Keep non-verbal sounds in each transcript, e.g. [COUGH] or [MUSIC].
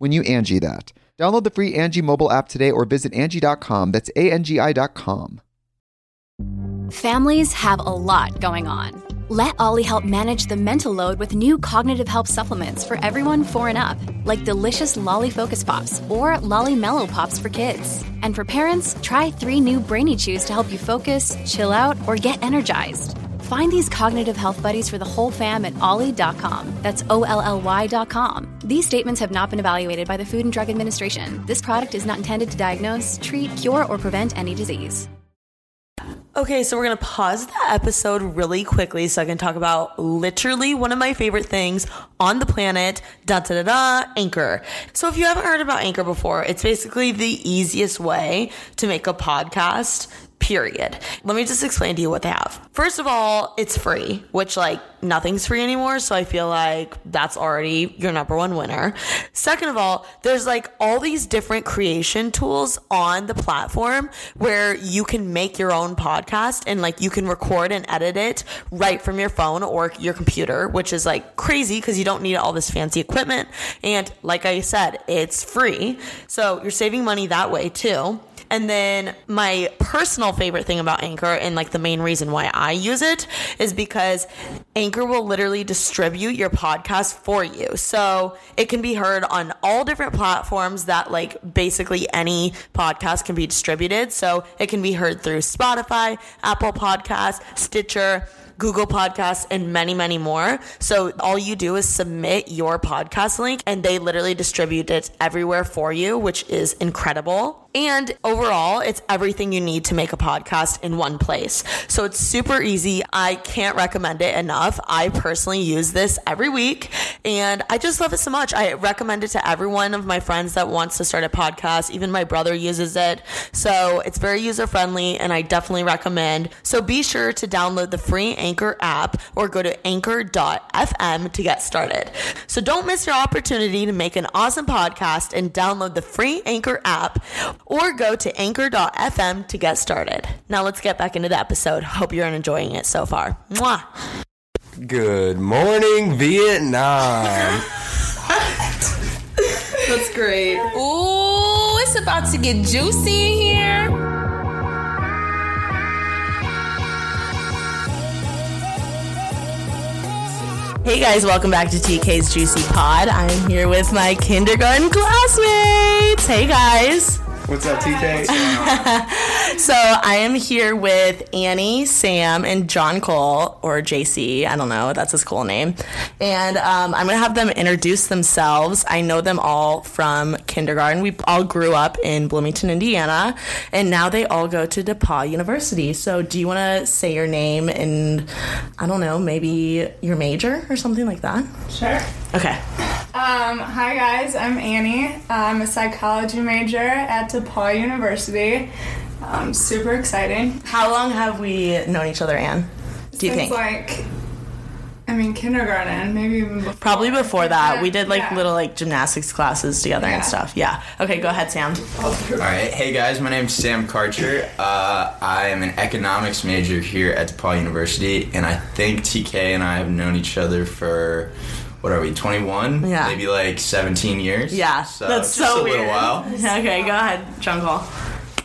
when you Angie that. Download the free Angie mobile app today or visit Angie.com. That's A-N-G-I dot com. Families have a lot going on. Let Ollie help manage the mental load with new cognitive help supplements for everyone four and up, like delicious Lolly Focus Pops or Lolly Mellow Pops for kids. And for parents, try three new Brainy Chews to help you focus, chill out, or get energized. Find these cognitive health buddies for the whole fam at olly.com. That's O L L Y.com. These statements have not been evaluated by the Food and Drug Administration. This product is not intended to diagnose, treat, cure, or prevent any disease. Okay, so we're gonna pause the episode really quickly so I can talk about literally one of my favorite things on the planet, da da da da, Anchor. So if you haven't heard about Anchor before, it's basically the easiest way to make a podcast period. Let me just explain to you what they have. First of all, it's free, which like nothing's free anymore. So I feel like that's already your number one winner. Second of all, there's like all these different creation tools on the platform where you can make your own podcast and like you can record and edit it right from your phone or your computer, which is like crazy because you don't need all this fancy equipment. And like I said, it's free. So you're saving money that way too. And then my personal favorite thing about Anchor and like the main reason why I use it is because Anchor will literally distribute your podcast for you. So it can be heard on all different platforms that like basically any podcast can be distributed. So it can be heard through Spotify, Apple Podcasts, Stitcher, Google Podcasts, and many, many more. So all you do is submit your podcast link and they literally distribute it everywhere for you, which is incredible. And overall, it's everything you need to make a podcast in one place. So it's super easy. I can't recommend it enough. I personally use this every week and I just love it so much. I recommend it to every one of my friends that wants to start a podcast. Even my brother uses it. So it's very user friendly and I definitely recommend. So be sure to download the free Anchor app or go to anchor.fm to get started. So don't miss your opportunity to make an awesome podcast and download the free Anchor app or go to anchor.fm to get started. Now let's get back into the episode. Hope you're enjoying it so far. Mwah. Good morning, Vietnam. [LAUGHS] That's great. Ooh, it's about to get juicy in here. Hey guys, welcome back to TK's Juicy Pod. I'm here with my kindergarten classmates. Hey guys. What's up, TK? [LAUGHS] So I am here with Annie, Sam, and John Cole, or JC. I don't know. That's his cool name. And um, I'm going to have them introduce themselves. I know them all from kindergarten. We all grew up in Bloomington, Indiana, and now they all go to DePauw University. So do you want to say your name and, I don't know, maybe your major or something like that? Sure. Okay. Um, hi guys, I'm Annie. I'm a psychology major at DePauw University. Um, super exciting. How long have we known each other, Anne? Do you Since think? like I mean, kindergarten, maybe even before. Probably before that. Yeah, We did like yeah. little like gymnastics classes together Yeah. and stuff. Yeah. Okay, go ahead, Sam. All right, hey guys, my name's Sam Karcher. Uh, I am an economics major here at DePauw University, and I think TK and I have known each other for what are we, 21? Yeah. maybe like 17 years. Yeah, so that's just so a little weird. while. [LAUGHS] Okay, go ahead, John Cole.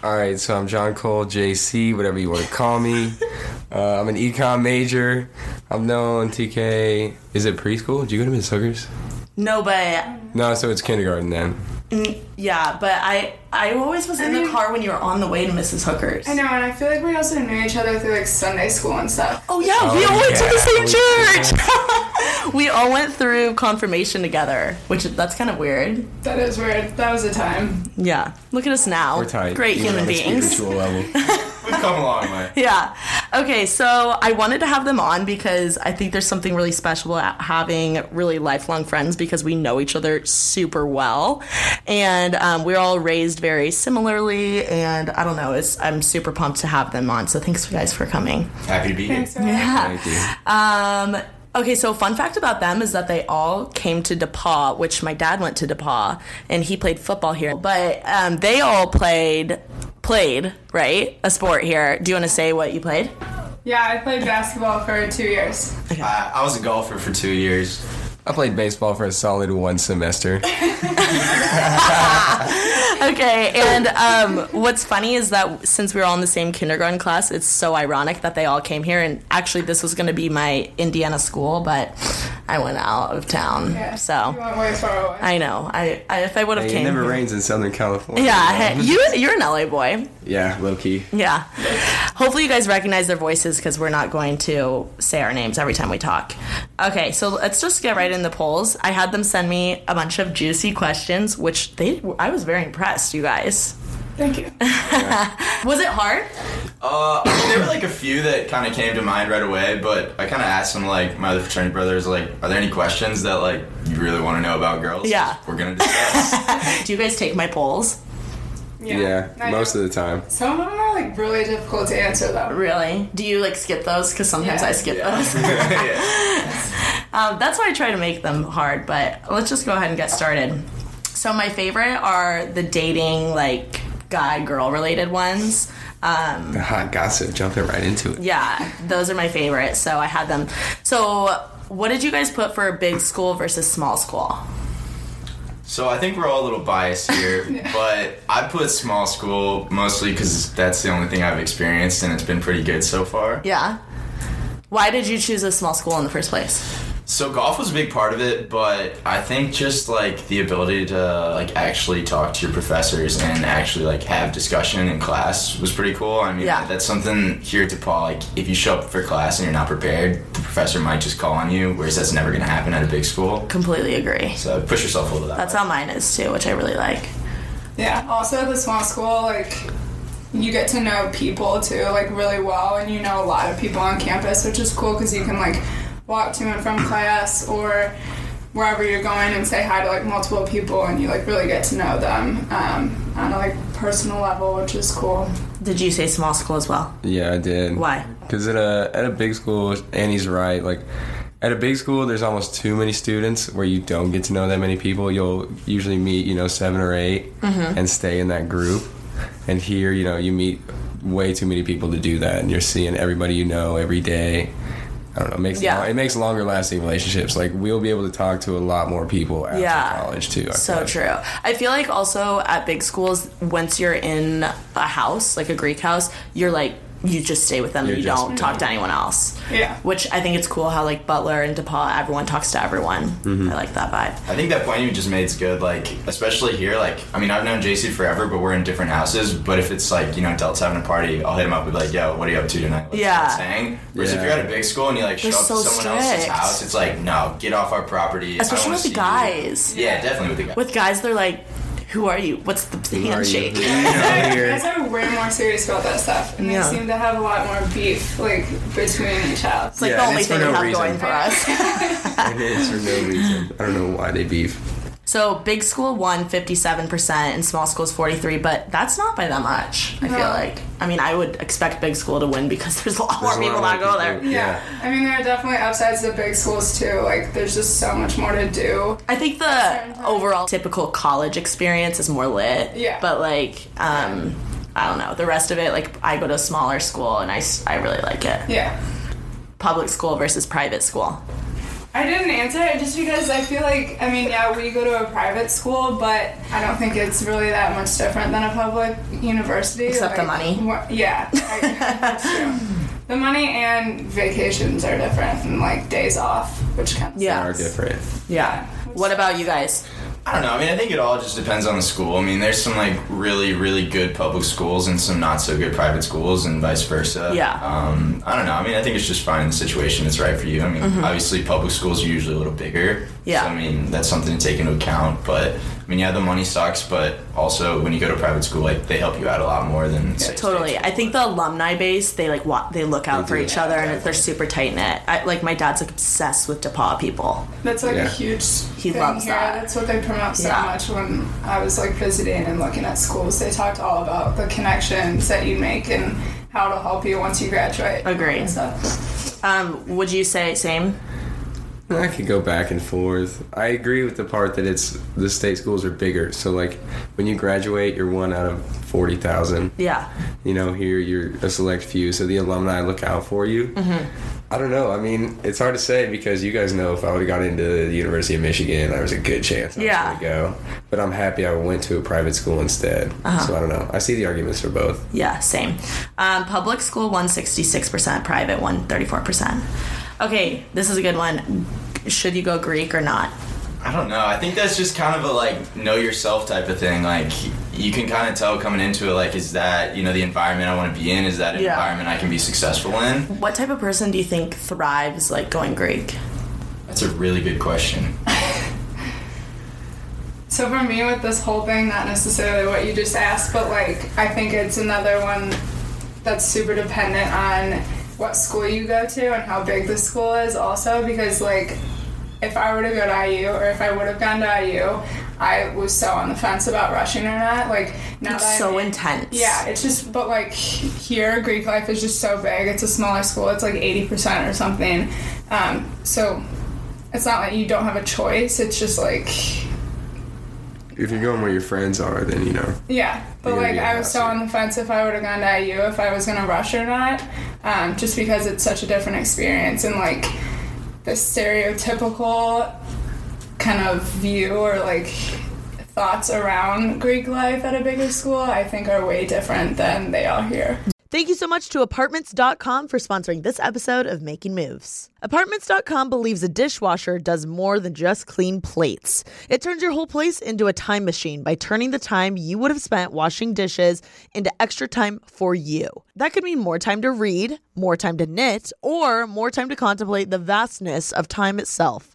All right, so I'm John Cole, JC, whatever you want to call me. [LAUGHS] Uh, I'm an econ major. I've known TK. Is it preschool? Did you go to Miss Hookers? No, but No, so it's kindergarten then. Yeah, but I I always was in the car when you were on the way to Mrs. Hooker's. I know, and I feel like we also knew each other through like Sunday school and stuff. Oh yeah, we Oh, all went to the same church. [LAUGHS] we all went through confirmation together, which that's kind of weird. That is weird. That was a time. Yeah, look at us now. We're tight. Great even human beings. [LAUGHS] Spiritual level. We've come a long way. [LAUGHS] Yeah. Okay, so I wanted to have them on because I think there's something really special about having really lifelong friends because we know each other super well, and um, we're all raised very similarly. And I don't know, it's I'm super pumped to have them on. So thanks guys for coming. Happy to be here. Thanks for having Thank you. Um, okay, so fun fact about them is that they all came to DePauw, which my dad went to DePauw, and he played football here. But um, they all played played right a sport here. Do you want to say what you played? Yeah, I played basketball for two years. I, I was a golfer for two years. I played baseball for a solid one semester. [LAUGHS] [LAUGHS] Okay, and um, what's funny is that since we were all in the same kindergarten class, it's so ironic that they all came here. And actually, this was going to be my Indiana school, but I went out of town. Yeah. You So went way far away. I know. I, I if I would have Hey, it came. never here- rains in Southern California. Yeah, hey, you you're an LA boy. Yeah, low key. Yeah. Hopefully, you guys recognize their voices because we're not going to say our names every time we talk. Okay, so let's just get right in the polls. I had them send me a bunch of juicy questions, which they I was very impressed, you guys. Thank you. [LAUGHS] Was it hard? Uh, I mean, there were like a few that kind of came to mind right away, but I kind of asked them, like, my other fraternity brothers, like, are there any questions that, like, you really want to know about girls? Yeah. We're going to discuss. [LAUGHS] Do you guys take my polls? Yeah, Yeah, most of the time. Some of them are like really difficult to answer though. Really? Do you like skip those? Because sometimes Yeah. I skip Yeah. those. [LAUGHS] yeah. Um, that's why I try to make them hard, but let's just go ahead and get started. So my favorite are the dating, like guy girl related ones. Um, The hot gossip, jumping right into it. yeah, those are my favorite. So I had them. So what did you guys put for a big school versus small school? So I think we're all a little biased here, [LAUGHS] but I put small school mostly because that's the only thing I've experienced, and it's been pretty good so far. Yeah. Why did you choose a small school in the first place? So golf was a big part of it, but I think just like the ability to like actually talk to your professors and actually like have discussion in class was pretty cool. I mean, Yeah. that's something here at DePauw. Like, if you show up for class and you're not prepared, the professor might just call on you, whereas that's never going to happen at a big school. Completely agree. So push yourself a little that That's way. how mine is too, which I really like. Yeah. Also, at the small school, like you get to know people too, like really well, and you know a lot of people on campus, which is cool because you can like walk to and from class or wherever you're going and say hi to like multiple people, and you like really get to know them um, on a like personal level, which is cool. Did you say small school as well? Yeah, I did. Why? Because at a at a big school, Annie's right. Like at a big school, there's almost too many students where you don't get to know that many people. You'll usually meet, you know, seven or 8 Mm-hmm. and stay in that group. And here, you know, you meet way too many people to do that, and you're seeing everybody you know every day. I don't know. It makes Yeah. it makes longer lasting relationships. Like we'll be able to talk to a lot more people after Yeah. college too. I So true. I feel like also at big schools, once you're in a house, like a Greek house, you're like, you just stay with them You're and you just- don't talk to anyone else. Yeah. Which I think it's cool how like Butler and DePauw, everyone talks to everyone. Mm-hmm. I like that vibe. I think that point you just made is good. Like, especially here. Like, I mean, I've known JC forever, but we're in different houses. But if it's like, you know, Delta's having a party, I'll hit him up and be like, "Yo, what are you up to tonight?" Let's, Yeah. let's hang. Whereas if Yeah. you're at a big school and you like show They're up so to someone else's strict. house, it's like, no, get off our property. I don't Especially wanna with the see you. guys. Yeah, definitely with the guys. With guys, they're like, who are you? What's the Who handshake? [LAUGHS] Who are you out here? Guys are way more serious about that stuff, and Yeah. they seem to have a lot more beef like between each house. It's like Yeah, the only it's for thing we no have reason. going for us. [LAUGHS] [LAUGHS] It is for no reason. I don't know why they beef. So big school won 57% and small schools 43, but that's not by that much. I feel like. I mean, I would expect big school to win because [LAUGHS] there's a lot more a people more that go there. people. Yeah. I mean, there are definitely upsides to big schools too. Like, there's just so much more to do. I think the overall typical college experience is more lit. Yeah. But like, um, I don't know. The rest of it, like, I go to a smaller school and I I really like it. Yeah. Public school versus private school. I didn't answer it just because I feel like, I mean, yeah, we go to a private school, but I don't think it's really that much different than a public university. Except the money. wha- yeah, I, that's true. [LAUGHS] The money and vacations are different, and like days off, which kind of Yeah. Are different. Yeah. What about you guys? I don't know. I mean, I think it all just depends on the school. I mean, there's some like really, really good public schools and some not so good private schools, and vice versa. Yeah. Um, I don't know. I mean, I think it's just finding the situation that's right for you. I mean, obviously, public schools are usually a little bigger. Mm-hmm. Yeah. So, I mean, that's something to take into account. But I mean, yeah, the money sucks, but also when you go to private school, like they help you out a lot more than say, Totally. state I think the alumni base, they like wa- they look out They for do. each other and they're super tight knit. I, like my dad's like obsessed with DePauw people. That's like Yeah. a huge He thing loves here. that. That's what they promote so Yeah. much when I was like visiting and looking at schools. They talked all about the connections that you make and how it'll help you once you graduate. Agree. And stuff. Um, would you say same? [LAUGHS] I could go back and forth. I agree with the part that it's the state schools are bigger. So like when you graduate, you're one out of forty thousand. Yeah. You know, here you're a select few. So the alumni look out for you. Mm-hmm. I don't know. I mean, it's hard to say because you guys know if I would have got into the University of Michigan, there was a good chance I Yeah. was going to go. But I'm happy I went to a private school instead. Uh-huh. So I don't know. I see the arguments for both. Yeah, same. Um, public school won 66%, private won 34%. Okay, this is a good one. Should you go Greek or not? I don't know. I think that's just kind of a like know yourself type of thing. Like you can kind of tell coming into it. Like, is that you know the environment I want to be in? Is that an Yeah. environment I can be successful in? What type of person do you think thrives like going Greek? That's a really good question. [LAUGHS] So for me, with this whole thing, not necessarily what you just asked, but like I think it's another one that's super dependent on what school you go to and how big the school is, also because like if I were to go to IU or if I would have gone to IU, I was so on the fence about rushing or not. Like now It's so I'm, intense. yeah, it's just but like here, Greek life is just so big. It's a smaller school. It's like eighty percent or something. Um, so it's not like you don't have a choice. It's just like If you're going where your friends are, then you know. Yeah, but like I was so on the fence if I would have gone to IU if I was gonna rush or not, um, just because it's such a different experience and like the stereotypical kind of view or like thoughts around Greek life at a bigger school I think are way different than they are here. Thank you so much to Apartments.com for sponsoring this episode of Making Moves. Apartments.com believes a dishwasher does more than just clean plates. It turns your whole place into a time machine by turning the time you would have spent washing dishes into extra time for you. That could mean more time to read, more time to knit, or more time to contemplate the vastness of time itself.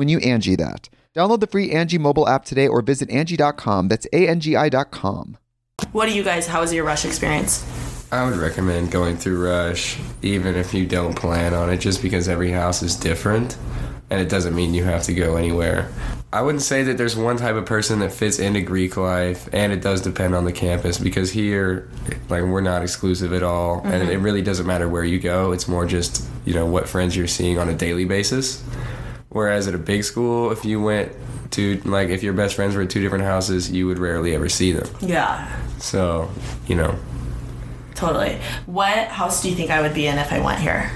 when you Angie that. Download the free Angie mobile app today or visit Angie.com. That's A-N-G-I dot com. What do you guys? How was your rush experience? I would recommend going through Rush, even if you don't plan on it, just because every house is different, and it doesn't mean you have to go anywhere. I wouldn't say that there's one type of person that fits into Greek life, and it does depend on the campus because here, like, we're not exclusive at all, and mm-hmm. it really doesn't matter where you go. It's more just, you know, what friends you're seeing on a daily basis. Whereas at a big school, if you went to, like, if your best friends were at two different houses, you would rarely ever see them. Yeah, So, you know, totally. What house do you think I would be in if I went here?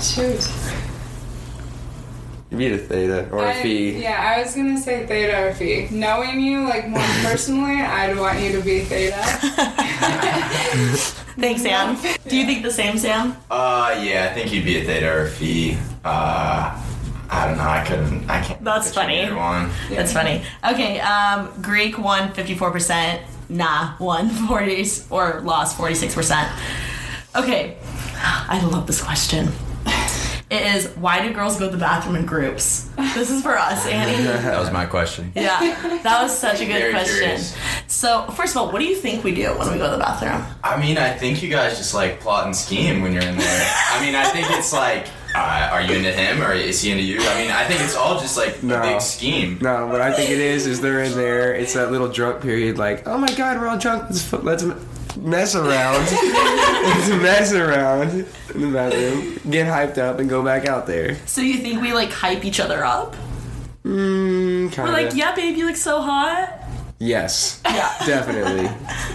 Shoot. you be a theta or a I- phi. yeah, I was gonna say theta or phi. Knowing you like more [LAUGHS] personally, I'd want you to be theta. [LAUGHS] Thanks, Sam. Do you think the same, Sam? Uh, yeah, I think you'd be a theta or a phi. Uh, I don't know. I couldn't. I can't. That's funny. One. That's funny. Okay, um, Greek won 54%, nah, won [LAUGHS] 40 or lost 46%. Okay, I love this question. It is why do girls go to the bathroom in groups? This is for us, Annie. [LAUGHS] That was my question. Yeah, that was such a good Very question. curious. So, first of all, what do you think we do when we go to the bathroom? I mean, I think you guys just like plot and scheme when you're in there. I mean, I think it's like, uh, are you into him or is he into you? I mean, I think it's all just like No. a big scheme. No, what I think it is is they're in there. It's that little drunk period, like, oh my god, we're all drunk. Let's let's m- mess around. [LAUGHS] mess around in the bathroom, get hyped up, and go back out there. So, you think we like hype each other up? Mm, We're like, yeah, babe, you look so hot. Yes, Yeah. definitely.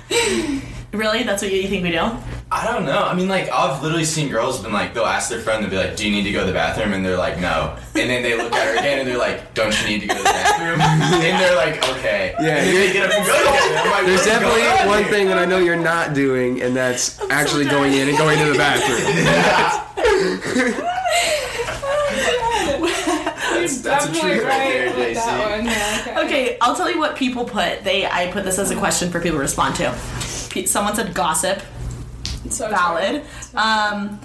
[LAUGHS] Really? That's what you think we do? I don't know. I mean, like, I've literally seen girls been like, they'll ask their friend, they'll be like, do you need to go to the bathroom? And they're like, no. And then they look at her again and they're like, don't you need to go to the bathroom? [LAUGHS] and they're like, okay. Yeah, And then they get up and go together. Like, There's definitely on one here?" thing that I know you're not doing, and that's actually going in and going to the bathroom. [LAUGHS] That's, that's Definitely truth right there, right with that one. Yeah, okay. Okay, I'll tell you what people put. They I put this as a question for people to respond to. Someone said gossip, So valid. Um,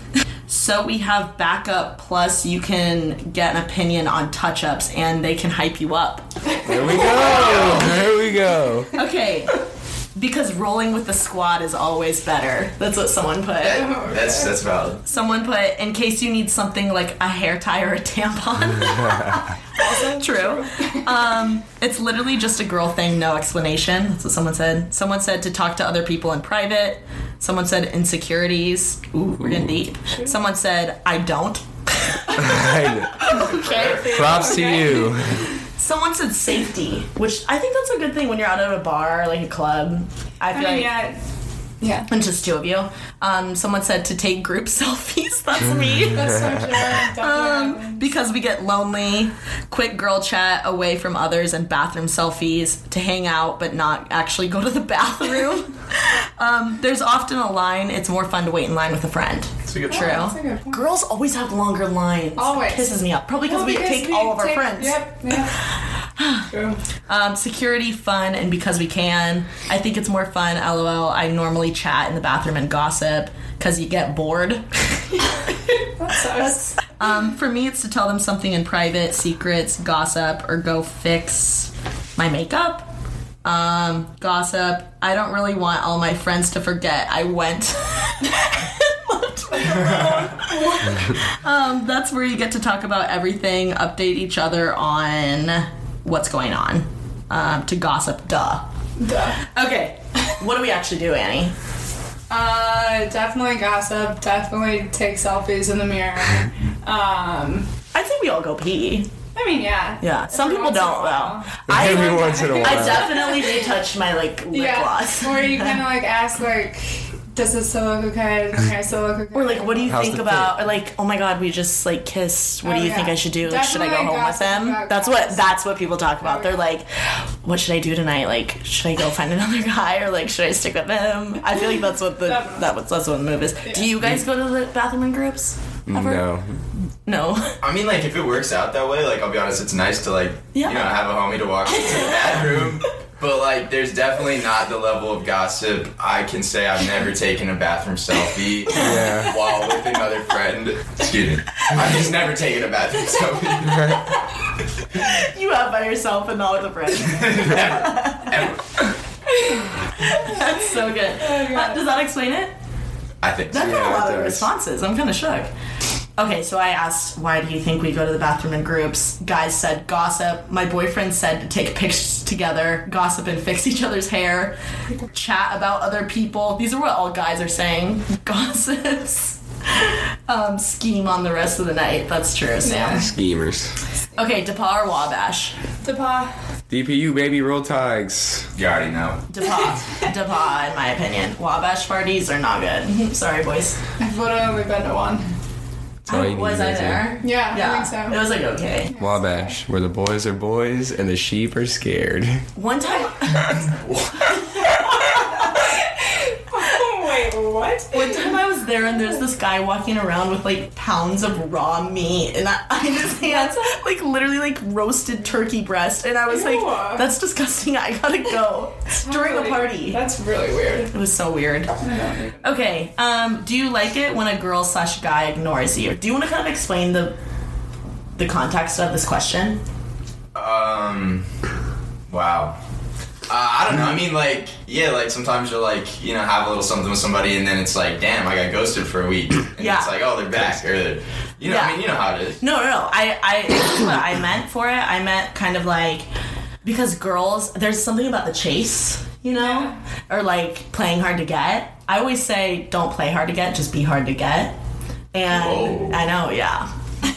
so we have backup plus you can get an opinion on touch ups and they can hype you up. There we go. There we go. Okay. Because rolling with the squad is always better. That's what someone put. That's, that's valid. Someone put in case you need something like a hair tie or a tampon. [LAUGHS] also true. Um, it's literally just a girl thing, no explanation. That's what someone said. Someone said to talk to other people in private. Someone said insecurities. Ooh, we're getting deep. Someone said I don't. Okay. Props to you. Someone said safety, which I think that's a good thing when you're out at a bar, like a club. I I feel mean, like. yeah. Yeah. And just two of you. Um, someone said to take group [LAUGHS] selfies. That's me. [LAUGHS] That's so true. Um, because we get lonely, quick girl chat away from others and bathroom selfies to hang out but not actually go to the [LAUGHS] bathroom. um, there's often a line, it's more fun to wait in line with a friend. That's a good True. That's a good point. Girls always have longer lines. Always. Pisses me off. Probably Well, because we because take we all of our take- friends. Yep. Yep. True. Um, security, fun, and because we can. I think it's more fun. LOL. I normally chat in the bathroom and gossip because you get bored. [LAUGHS] That sucks. Um, for me, it's to tell them something in private, secrets, gossip, or go fix my makeup. Um, gossip. I don't really want all my friends to forget I went. [LAUGHS] [LAUGHS] um, that's where you get to talk about everything, update each other on what's going on. Um, to gossip, duh. Duh. Okay, what do we actually do, Annie? Uh, definitely gossip. Definitely take selfies in the mirror. Um, I think we all go pee. I mean, yeah. Yeah, some people once in a don't while. though. I, Every once in a I while. definitely do touch my like lip Yeah. gloss. Or you kind of like ask like, does this still look okay? Does my [LAUGHS] hair look okay? Or like, what do you How's think the about? Or like, oh my god, we just like kissed. What Oh, do you yeah. think I should do? Like, should I go home with gossip him? about That's what that's what people talk about. Oh, They're yeah. like, what should I do tonight? Like, should I go find [LAUGHS] another guy or like should I stick with him? I feel like that's what the Definitely. that was that's what the move is. Do you guys go to the bathroom in groups? Ever? No. No. I mean, like, if it works out that way, like, I'll be honest, it's nice to, like, Yeah. you know, have a homie to walk into the [LAUGHS] bathroom. But, like, there's definitely not the level of gossip. I can say I've never taken a bathroom selfie [LAUGHS] Yeah. while with another friend. Excuse me. I've just never taken a bathroom [LAUGHS] selfie. you have by yourself and not with a friend. [LAUGHS] Ever. That's so good. Uh, Does that explain it? I think so. That got Yeah, a lot of responses. I'm kind of shook. Okay, so I asked, why do you think we go to the bathroom in groups? Guys said gossip. My boyfriend said to take pictures together, gossip and fix each other's hair, chat about other people. These are what all guys are saying. [LAUGHS] Gossips. Um, scheme on the rest of the night. That's true, Sam. Schemers. Okay, DePauw or Wabash? DePauw. DPU baby roll tides. You already know. DePauw. [LAUGHS] DePauw, in my opinion. Wabash parties are not good. [LAUGHS] Sorry, boys. I've literally been to one. All you need was I there. there? Yeah, Yeah, I think so. it was like okay. Wabash, where the boys are boys and the sheep are scared. One time, Wait, [LAUGHS] [LAUGHS] what? one time I was there and there's this guy walking around with like pounds of raw meat and I, in his hands, like literally like roasted turkey breast, and I was Ew. like, "That's disgusting. I gotta go." During a party, That's really weird. it was so weird. Okay, um, do you like it when a girl slash guy ignores you? Do you want to kind of explain the the context of this question? Um, wow. Uh, I don't know. I mean, like, yeah, like sometimes you'll like, you know, have a little something with somebody, and then it's like, damn, I got ghosted for a week. And Yeah. It's like, oh, they're back, or you know, Yeah. I mean, you know how it is. No, no, no. I, I, [COUGHS] what I meant for it. I meant kind of like because girls, there's something about the chase, you know, or like playing hard to get. I always say, don't play hard to get, just be hard to get. And Whoa. I know, yeah.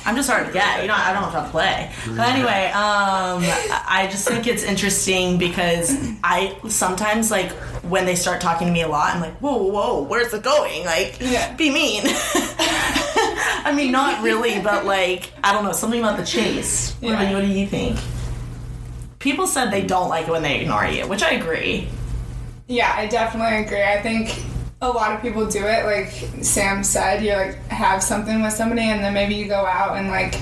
I'm just hard to get. You know, I don't know have to play. But anyway, um, I just think it's interesting because I sometimes like when they start talking to me a lot, I'm like, whoa, whoa, where's it going? Like, Yeah. be mean. [LAUGHS] I mean, not really, but like, I don't know, something about the chase. What, Yeah. what do you think? People said they don't like it when they ignore you, which I agree. Yeah, I definitely agree. I think a lot of people do it. Like Sam said, you like have something with somebody, and then maybe you go out and like.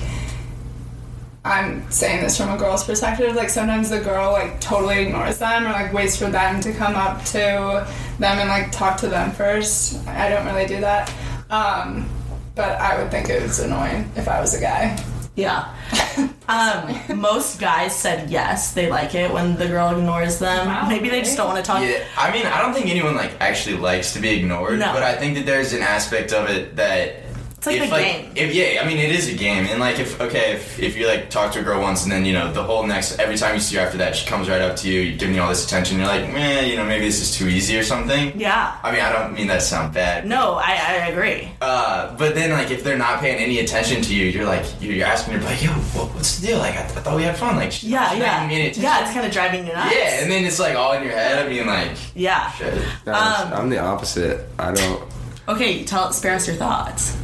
I'm saying this from a girl's perspective. Like sometimes the girl like totally ignores them or like waits for them to come up to them and like talk to them first. I don't really do that, um, but I would think it was annoying if I was a guy. Yeah. [LAUGHS] Um, most guys said yes, they like it when the girl ignores them. Wow, Maybe they just don't want to talk. Yeah, I mean, I don't think anyone like actually likes to be ignored, No. but I think that there's an aspect of it that It's like if a game. If yeah, I mean, it is a game, and like if okay, if, if you like talk to a girl once and then you know the whole next every time you see her after that, she comes right up to you, giving you all this attention. You're like, man, you know, maybe this is too easy or something. Yeah. I mean, I don't mean that to sound bad. No, I, I agree. Uh, but then like if they're not paying any attention to you, you're like you're you're asking her like, yo, what, what's the deal? Like I, th- I thought we had fun. Like she's Yeah, not paying yeah. me any. Yeah, it's kind of driving you nuts. yeah, and then it's like all in your head. I mean, like Yeah. shit. Um, I'm the opposite. I don't Okay, tell spare us your thoughts.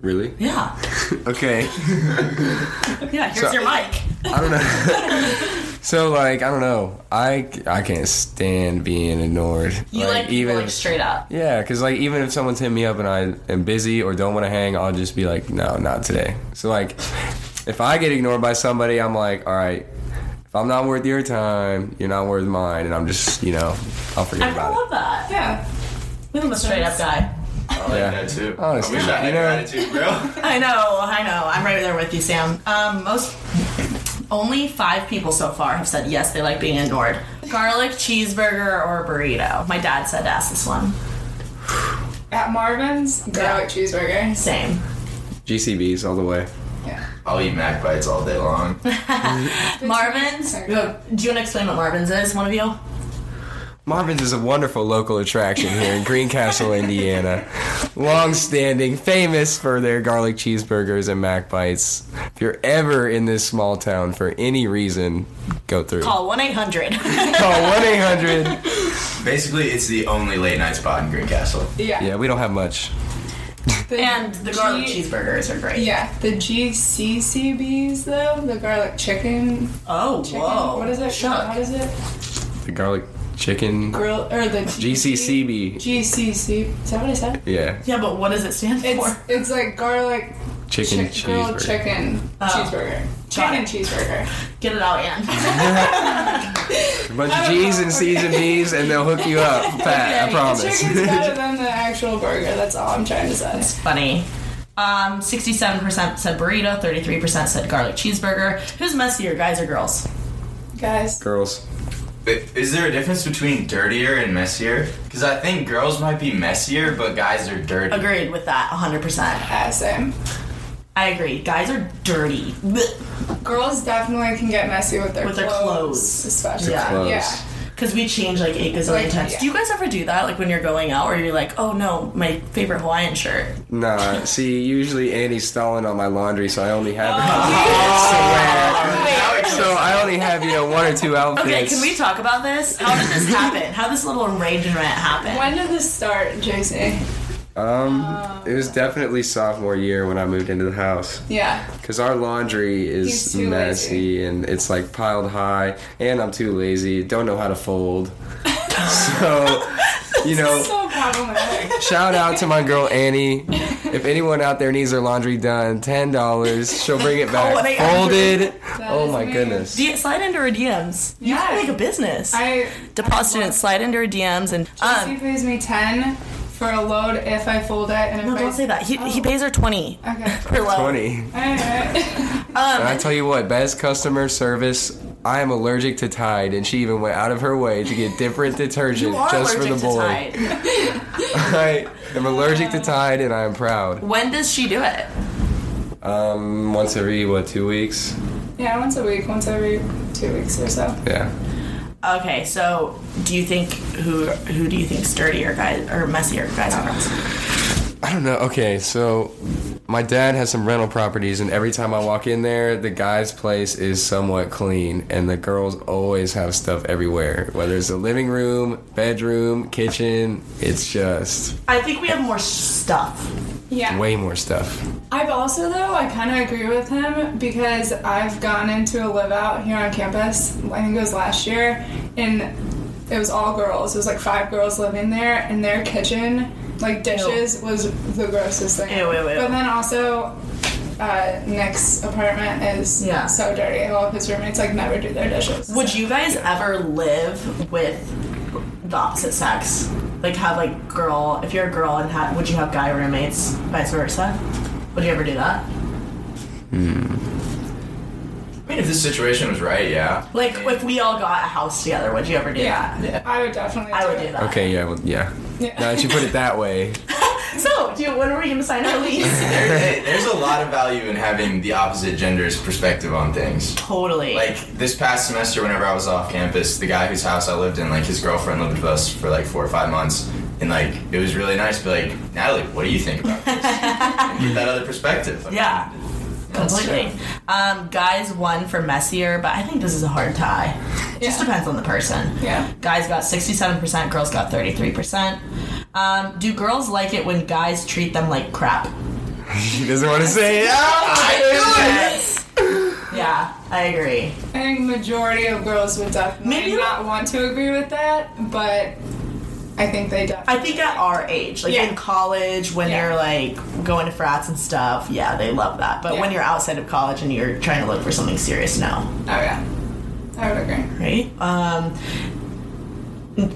Really. Yeah. [LAUGHS] [LAUGHS] Okay. Yeah, here's So- your mic. I don't know. [LAUGHS] so like I don't know. I I can't stand being ignored. You like, even like straight up. Yeah, because like even if someone's hitting me up and I am busy or don't want to hang, I'll just be like, no, not today. So like, if I get ignored by somebody, I'm like, all right, if I'm not worth your time, you're not worth mine, and I'm just, you know, I'll forget about it. I about love that. Yeah. We love a straight up guy. I like Yeah. that too. Honestly, I wish I had you know- your attitude, bro. [LAUGHS] I know, I know. I'm right there with you, Sam. Um, most only five people so far have said yes, they like being ignored. Garlic cheeseburger or burrito. My dad said to ask this one. At Marvin's, garlic cheeseburger. Same. GCBs all the way. Yeah. I'll eat Mac bites all day long. [LAUGHS] [LAUGHS] Marvin's. Do you want to explain what Marvin's is? One of you? Marvin's is a wonderful local attraction here in Greencastle, [LAUGHS] Indiana. Long standing, famous for their garlic cheeseburgers and mac bites. If you're ever in this small town for any reason, go through. Call 1 800. [LAUGHS] Call 1 800. Basically, it's the only late night spot in Greencastle. Yeah. Yeah, we don't have much. The and the garlic cheeseburgers are great. Yeah, the GCCBs though, the garlic chicken. Oh, chicken whoa. What is it? Shook. What is it? The garlic chicken. Grill or the GCCB. GCC. Is that what I said? Yeah, Yeah, but what does it stand It's for? it's like garlic chicken chick- grilled cheeseburger. chicken cheeseburger. Chicken it. cheeseburger. Get it out, Ann. [LAUGHS] A bunch of G's and C's and B's, and they'll hook you up, [LAUGHS] Pat. I The promise. chicken's [LAUGHS] better than the actual burger. That's all I'm trying to say. It's funny. Um, 67% said burrito, 33% said garlic cheeseburger. Who's messier, guys or girls? Guys, Girls. But Is there a difference between dirtier and messier? Because I think girls might be messier, but guys are dirty. Agreed with that, 100%. yeah, uh, same. I agree. Guys are dirty. Blech. Girls definitely can get messy with their With their clothes. especially. Yeah. Clothes. Yeah. Because we change like eight gazillion Like, times. yeah. Do you guys ever do that? Like when you're going out, or you're like, oh no, my favorite Hawaiian shirt. Nah, see, usually Annie's stalling on my laundry, so I only have Oh. [LAUGHS] [LAUGHS] Uh, it. So I only have, you know, one or two outfits. Okay, can we talk about this? How did this [LAUGHS] happen? How did this little arrangement happen? When did this start, JC? Um, it was definitely sophomore year when I moved into the house. Yeah. Cause our laundry is too messy and it's like piled high, and I'm too lazy, don't know how to fold. [LAUGHS] so, you know, So shout out to my girl Annie. If anyone out there needs their laundry done, ten dollars. She'll bring it [LAUGHS] back 1-800. folded. Oh my me. goodness. D- slide into her DMs. You Yeah. can make a business. I Deposit students slide into her DMs and JC um, pays me ten for a load if I fold it, and if no, I don't say that. He, he pays her twenty Okay. [LAUGHS] per load. Twenty. Alright. And I tell you what, best customer service. I am allergic to Tide, and she even went out of her way to get different [LAUGHS] detergent just for the boy. to [LAUGHS] I am allergic to Tide, and I am proud. When does she do it? Um, once every what two weeks? yeah, once a week, once every two weeks or so. Yeah. Okay, so do you think who who do you think's dirtier, guys or messier, guys girls? I don't know. Okay, so my dad has some rental properties, and every time I walk in there, the guy's place is somewhat clean, and the girls always have stuff everywhere. Whether it's the living room, bedroom, kitchen, it's just I think we have more stuff. Yeah. way more stuff. I've also though I kind of agree with him because I've gone into a live out here on campus. I think it was last year, and it was all girls. It was like five girls living there, and their kitchen, like dishes, was the grossest thing. Ew, ew, ew. But then also. Uh, Nick's apartment is Yeah. so dirty. All of his roommates like never do their dishes. Would you guys ever live with the opposite sex? Like have like girl if you're a girl and have would you have guy roommates, vice versa? Would you ever do that? I mean, if this situation was right, yeah. Like if we all got a house together, would you ever do Yeah, that? I would definitely. I would it. do that. Okay, yeah, well, yeah. Yeah. Now that you put it that way, [LAUGHS] So, do you, when are we gonna sign our lease? [LAUGHS] There, there's a lot of value in having the opposite gender's perspective on things. totally. Like this past semester, whenever I was off campus, the guy whose house I lived in, like his girlfriend lived with us for like four or five months, and like it was really nice to be like, Natalie, what do you think about this? [LAUGHS] and get that other perspective. I mean, yeah. Completely. Um, guys won for messier, but I think this is a hard tie. Just Yeah. depends on the person. Yeah. Guys got 67%, girls got 33%. Um, do girls like it when guys treat them like crap? he doesn't want to say it. [LAUGHS] Yes. yeah, I agree. I think majority of girls would definitely Maybe- not want to agree with that, but I think they definitely. I think at our age, like Yeah. in college, when Yeah. you're like going to frats and stuff, yeah, they love that. But when you're outside of college and you're trying to look for something serious, no. Oh yeah, I would agree. Right? Um,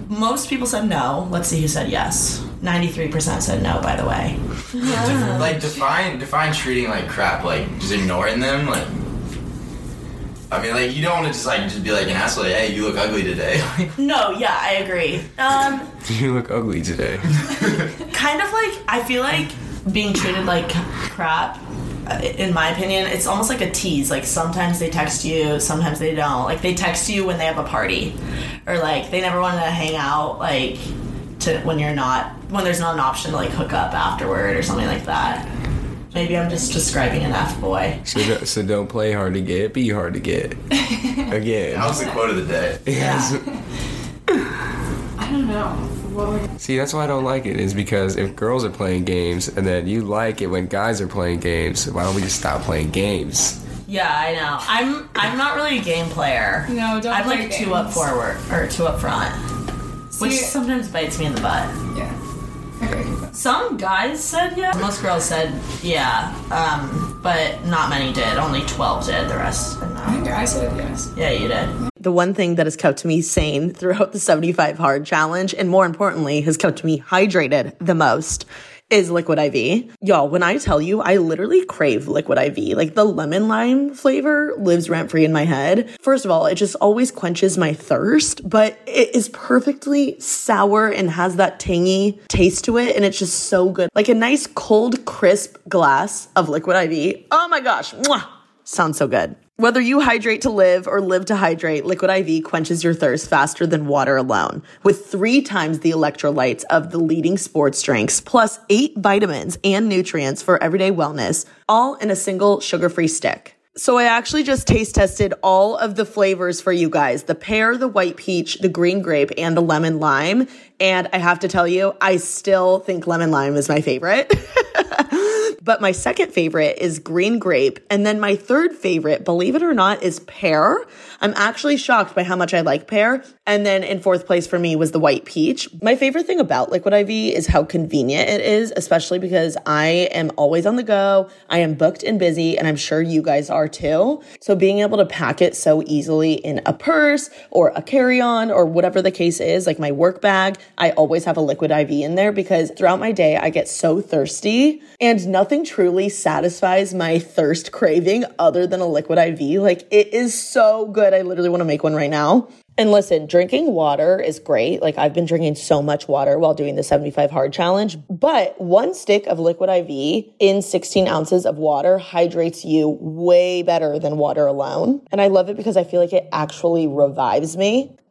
most people said no. Let's see who said yes. 93% said no, by the way. Def- like define define treating like crap, like just ignoring them, like. I mean, like you don't want to just like just be like an asshole. Like, hey, you look ugly today. [LAUGHS] No, yeah, I agree. Um, [LAUGHS] You look ugly today. [LAUGHS] kind of like, I feel like being treated like crap uh, in my opinion, it's almost like a tease. Like sometimes they text you, sometimes they don't. Like they text you when they have a party, or like they never want to hang out. Like to when you're not when there's not an option to like hook up afterward or something like that. Maybe I'm just describing an F boy. So, don't- so don't play hard to get, be hard to get. [LAUGHS] Again. That was the quote of the day. [LAUGHS] Yes. I don't know. See, that's why I don't like it. Is because if girls are playing games and then you like it when guys are playing games, why don't we just stop playing games? Yeah, I know. I'm I'm not really a game player. No, don't I'm play like two up forward or two up front, which sometimes bites me in the butt. Yeah. Okay. Some guys said yeah. Most girls said yeah, um, but not many did. Only twelve did. The rest did I not. think I said yes. Yeah, you did. The one thing that has kept me sane throughout the 75 hard challenge, and more importantly, has kept me hydrated the most, is liquid IV. Y'all, when I tell you, I literally crave liquid IV. Like the lemon lime flavor lives rent free in my head. First of all, it just always quenches my thirst, but it is perfectly sour and has that tangy taste to it. And it's just so good. Like a nice cold, crisp glass of liquid IV. Oh my gosh. Mwah. Sounds so good. Whether you hydrate to live or live to hydrate, Liquid IV quenches your thirst faster than water alone. With three times the electrolytes of the leading sports drinks, plus eight vitamins and nutrients for everyday wellness, all in a single sugar free stick. So I actually just taste tested all of the flavors for you guys the pear, the white peach, the green grape, and the lemon lime. And I have to tell you, I still think lemon lime is my favorite. [LAUGHS] But my second favorite is green grape. And then my third favorite, believe it or not, is pear. I'm actually shocked by how much I like pear. And then in fourth place for me was the white peach. My favorite thing about Liquid IV is how convenient it is, especially because I am always on the go. I am booked and busy, and I'm sure you guys are too. So being able to pack it so easily in a purse or a carry on or whatever the case is, like my work bag, I always have a Liquid IV in there because throughout my day, I get so thirsty and nothing truly satisfies my thirst craving other than a Liquid IV. Like it is so good. I literally want to make one right now. And listen, drinking water is great. Like I've been drinking so much water while doing the 75 hard challenge, but one stick of liquid IV in 16 ounces of water hydrates you way better than water alone. And I love it because I feel like it actually revives me.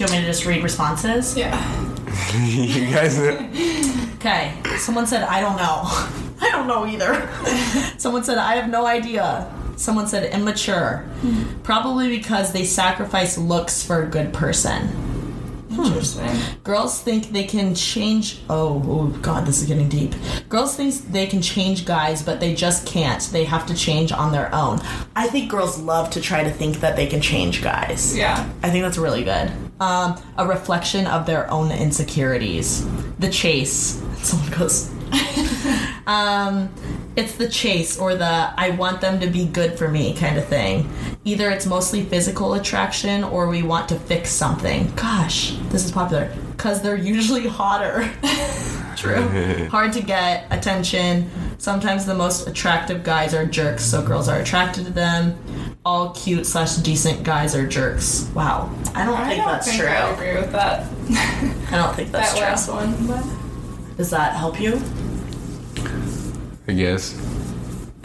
Do you want me to just read responses? Yeah. [LAUGHS] you guys, Okay. Someone said, I don't know. [LAUGHS] I don't know either. [LAUGHS] Someone said, I have no idea. Someone said, immature. Hmm. Probably because they sacrifice looks for a good person. Interesting. Girls think they can change. Oh, oh, God, this is getting deep. Girls think they can change guys, but they just can't. They have to change on their own. I think girls love to try to think that they can change guys. Yeah. I think that's really good. Um, a reflection of their own insecurities. The chase. [LAUGHS] Someone goes. [LAUGHS] um, it's the chase or the I want them to be good for me kind of thing. Either it's mostly physical attraction or we want to fix something. Gosh, this is popular because they're usually hotter. [LAUGHS] True. [LAUGHS] Hard to get attention. Sometimes the most attractive guys are jerks, so girls are attracted to them. all cute slash decent guys are jerks. Wow, I don't I think don't that's think true. I agree with that. [LAUGHS] I don't think that's that true. last one. But Does that help you? I guess.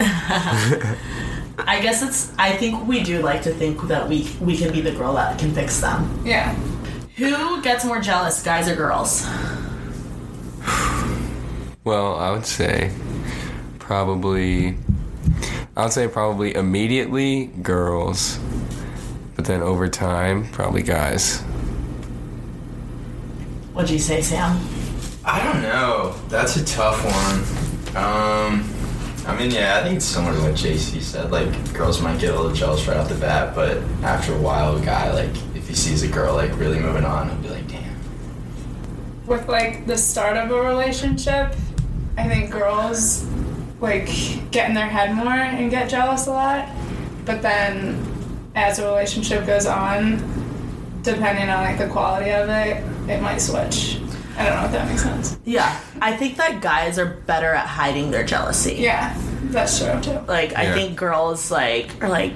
[LAUGHS] I guess it's. I think we do like to think that we we can be the girl that can fix them. yeah. Who gets more jealous, guys or girls? Well, I would say probably. I would say probably immediately girls, but then over time probably guys. What'd you say, Sam? I don't know. That's a tough one. Um, I mean, yeah, I think it's similar to what JC said. Like, girls might get a little jealous right off the bat, but after a while, a guy, like, if he sees a girl, like, really moving on, he'll be like, damn. With like the start of a relationship, I think girls like get in their head more and get jealous a lot. But then as a relationship goes on, depending on like the quality of it, it might switch. I don't know if that makes sense. Yeah, I think that guys are better at hiding their jealousy. Yeah, that's true too. Like I Yeah. think girls like are like,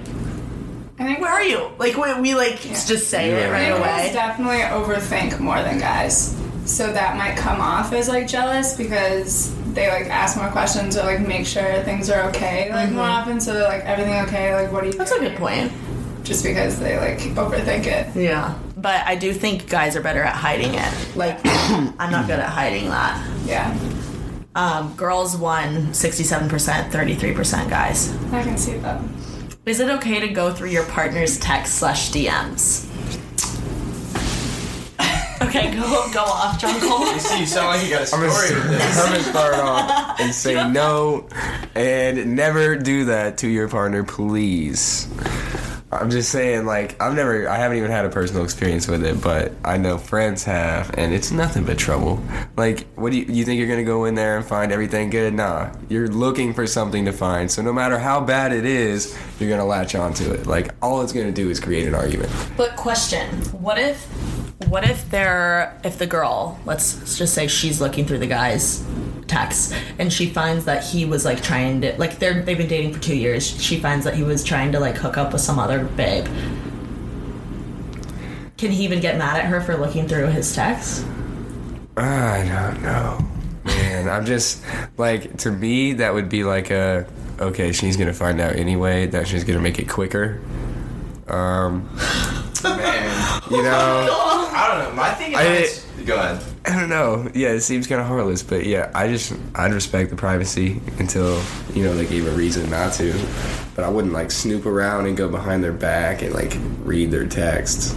I think where are you? Like we, we like just say it Yeah. right I think girls away. definitely overthink more than guys. So that might come off as like jealous because they like ask more questions or like make sure things are okay like more often. So they're like everything okay? Like what are you? Mm-hmm. That's a doing? good point. Just because they like overthink it. Yeah, but I do think guys are better at hiding it. Like [CLEARS THROAT] I'm not good at hiding that. Yeah, Um, girls won 67%, 33% guys. I can see that. Is it okay to go through your partner's text slash DMs? [LAUGHS] Okay, go go off, John Cole. You see, you sound like you got a I'm gonna, story with this. I'm gonna start off and say [LAUGHS] no, and never do that to your partner, please. I'm just saying, like, I've never, I haven't even had a personal experience with it, but I know friends have, and it's nothing but trouble. Like, what do you, you think you're gonna go in there and find everything good? Nah, you're looking for something to find. So no matter how bad it is, you're gonna latch onto it. Like, all it's gonna do is create an argument. But question: What if, what if they're if the girl, let's just say she's looking through the guy's texts and she finds that he was like trying to like they're they've been dating for two years. She finds that he was trying to like hook up with some other babe. Can he even get mad at her for looking through his texts? I don't know. Man, I'm just like to me that would be like a okay, she's gonna find out anyway, that she's gonna make it quicker. Um Man, you [LAUGHS] know I don't know. My thing I- is, go ahead. I don't know. Yeah, it seems kinda heartless, but yeah, I just I'd respect the privacy until, you know, they gave a reason not to. But I wouldn't like snoop around and go behind their back and like read their texts.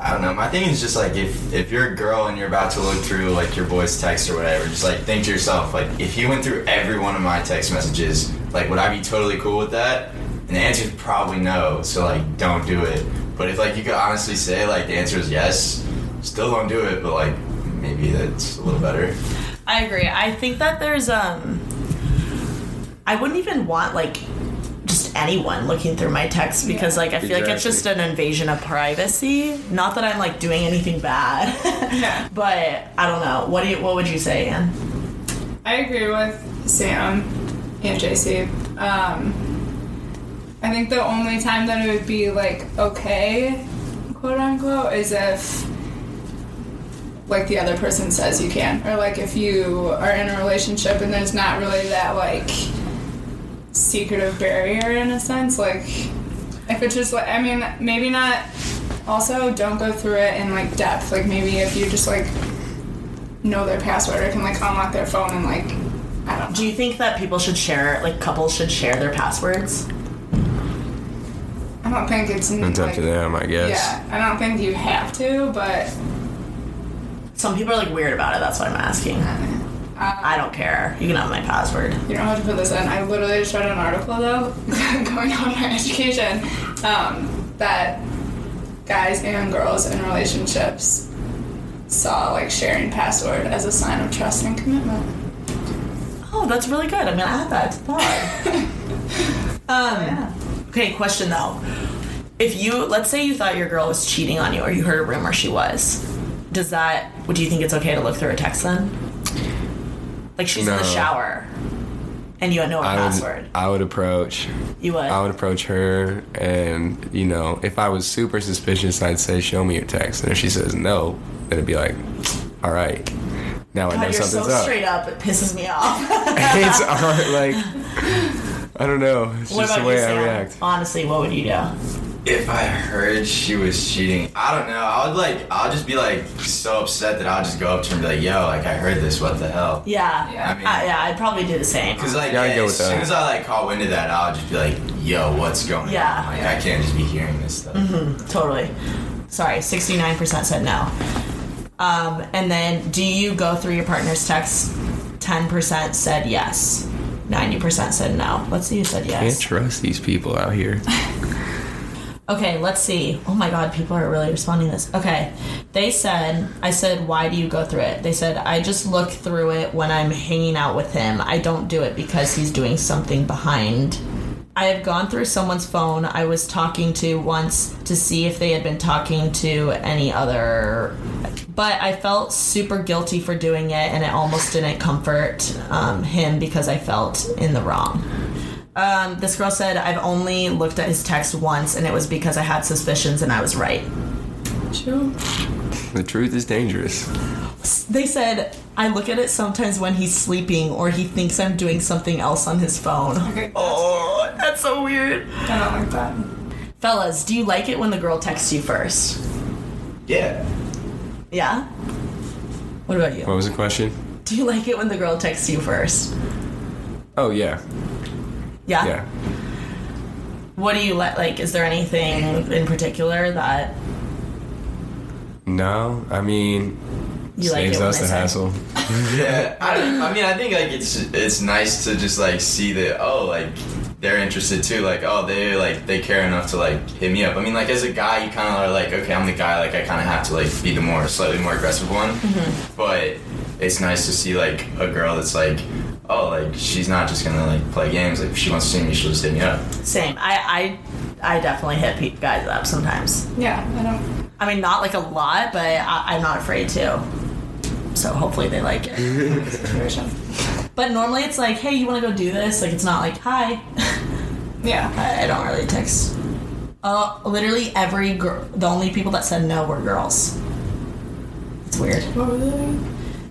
I don't know. My thing is just like if if you're a girl and you're about to look through like your boy's text or whatever, just like think to yourself like if he went through every one of my text messages, like would I be totally cool with that? And the answer is probably no. So like don't do it. But if like you could honestly say like the answer is yes, still don't do it. But like maybe that's a little better. I agree. I think that there's um I wouldn't even want like just anyone looking through my texts because like I feel like it's just an invasion of privacy. Not that I'm like doing anything bad. Yeah. [LAUGHS] but I don't know. What do you what would you say, Anne? I agree with Sam and JC. Um, I think the only time that it would be like okay, quote unquote, is if like the other person says you can, or like if you are in a relationship and there's not really that like secretive barrier in a sense. Like if it's just like I mean maybe not. Also, don't go through it in like depth. Like maybe if you just like know their password or can like unlock their phone and like I don't know. Do you think that people should share like couples should share their passwords? I don't think it's It's up like, to them, I guess. Yeah, I don't think you have to, but Some people are like weird about it, that's why I'm asking. I don't care. You can have my password. you don't have to put this in. I literally just read an article though, [LAUGHS] going on my education, um, that guys and girls in relationships saw like sharing password as a sign of trust and commitment. Oh, that's really good. I'm gonna add that to the pod. [LAUGHS] um, Okay, question though. If you, let's say you thought your girl was cheating on you or you heard a rumor she was, does that, Do you think it's okay to look through her text then? Like she's in the shower And you don't know her I password. would, I would approach. You would? I would approach her, and you know, if I was super suspicious, I'd say, "Show me your text." And if she says no, then it'd be like, "All right, now I know God, you're so something's up." straight up. It pisses me off. [LAUGHS] [LAUGHS] it's hard, like I don't know. It's what just about the way you, I Sam? react. Honestly, what would you do? If I heard she was cheating, I don't know. I would like, I'll just be like so upset that I'll just go up to her and be like, "Yo, like I heard this. What the hell?" Yeah. Yeah. I mean- I, yeah, I'd probably do the same. Because like, Yeah, yeah, go as with soon as I like caught wind of that, I'll just be like, "Yo, what's going Yeah. on?" Like I can't just be hearing this stuff. Totally. Sorry, 69% said no. Um, and then, do you go through your partner's text? 10% said yes. 90% said no. Let's see who said yes. Can't trust these people out here. [LAUGHS] Okay, let's see. Oh my god, people are really responding to this. Okay. They said, I said, why do you go through it? They said, I just look through it when I'm hanging out with him. I don't do it because he's doing something behind. I have gone through someone's phone I was talking to once to see if they had been talking to any other. But I felt super guilty for doing it, and it almost didn't comfort um, him because I felt in the wrong. Um, this girl said, I've only looked at his text once, and it was because I had suspicions and I was right. True. The truth is dangerous. They said, I look at it sometimes when he's sleeping or he thinks I'm doing something else on his phone. Okay. Oh, that's so weird. I don't like that. Fellas, do you like it when the girl texts you first? Yeah. Yeah? What about you? What was the question? Do you like it when the girl texts you first? Oh yeah, Yeah? yeah. What do you like? Like, is there anything in particular that No, I mean, you like saves it when us they the say? hassle. [LAUGHS] Yeah. I, I mean, I think like it's it's nice to just like see that oh like they're interested too. Like oh they like they care enough to like hit me up. I mean like as a guy you kind of are like okay I'm the guy like I kind of have to like be the more slightly more aggressive one. Mm-hmm. But it's nice to see like a girl that's like oh like she's not just gonna like play games. Like if she wants to see me she'll just hit me up. Same. I, I, I definitely hit pe- guys up sometimes. Yeah, I don't. I mean, not like a lot, but I, I'm not afraid to. So hopefully they like it. Situation. but normally it's like, hey, you want to go do this? Like it's not like, hi. Yeah. [LAUGHS] I, I don't really text. Uh, literally every girl. The only people that said no were girls. It's weird. What were they?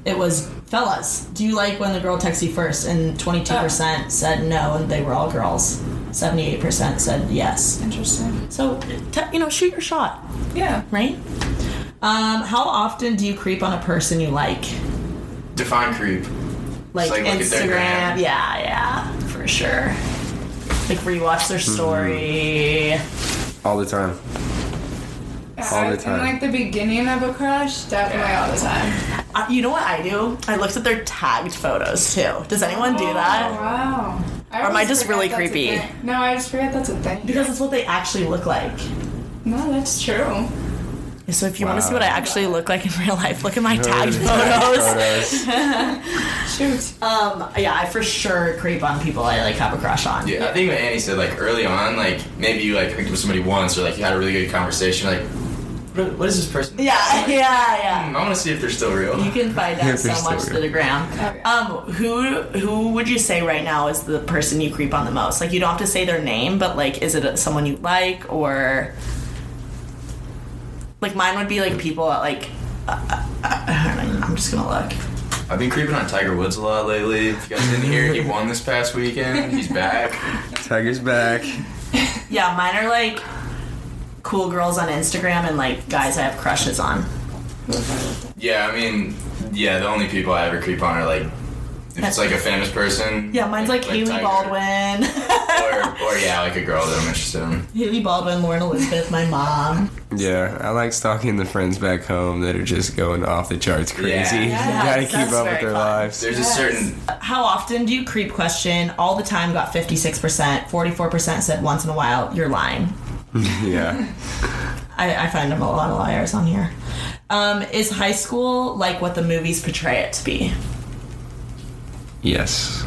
It was fellas. Do you like when the girl texts you first? And 22% said no, and they were all girls. 78% said yes. Interesting. So, te- you know, shoot your shot. Yeah. right? Um, how often do you creep on a person you like? Define creep. Like, like look Instagram? Yeah, yeah, for sure. Like rewatch their Hmm. story. All the time. All the time. In like the beginning of a crush, definitely all the time. Uh, you know what I do? I looked at their tagged photos too. Does anyone do Oh, that? wow. Or am I just really creepy? No, I just forget that's a thing. Because it's what they actually look like. no, that's true. So if you want to see what I actually look like in real life, look at my tagged [LAUGHS] photos. Shoot. Um, yeah, I for sure creep on people I like have a crush on. Yeah, I think what Annie said, like early on, like maybe you like hooked up with somebody once, or like you had a really good conversation, like, what, what is this person? Yeah, Like, yeah, yeah. hmm, I want to see if they're still real. You can find out so much still through the gram. yeah. Um, who who would you say right now is the person you creep on the most? Like, you don't have to say their name, but like, is it someone you like or like mine would be like people that like. Uh, I don't know, I'm just gonna look. I've been creeping on Tiger Woods a lot lately. If you guys didn't hear, he won this past weekend. He's back. [LAUGHS] Tiger's back. [LAUGHS] Yeah, mine are like cool girls on Instagram and like guys I have crushes on. Yeah, I mean, yeah, the only people I ever creep on are like, if it's like a famous person. Yeah, mine's like, Hailey Tiger. Baldwin, Or, [LAUGHS] or yeah, like a girl that I'm interested in. Hailey Baldwin, Lauren Elizabeth, my mom. Yeah, I like stalking the friends back home that are just going off the charts crazy. Yeah. [LAUGHS] you Yeah, gotta keep up with their fun. lives. There's a certain How often do you creep question? All the time got 56%. 44% said once in a while. You're lying. [LAUGHS] yeah. [LAUGHS] I, I find them a lot of liars on here. Um, is high school like what the movies portray it to be? Yes.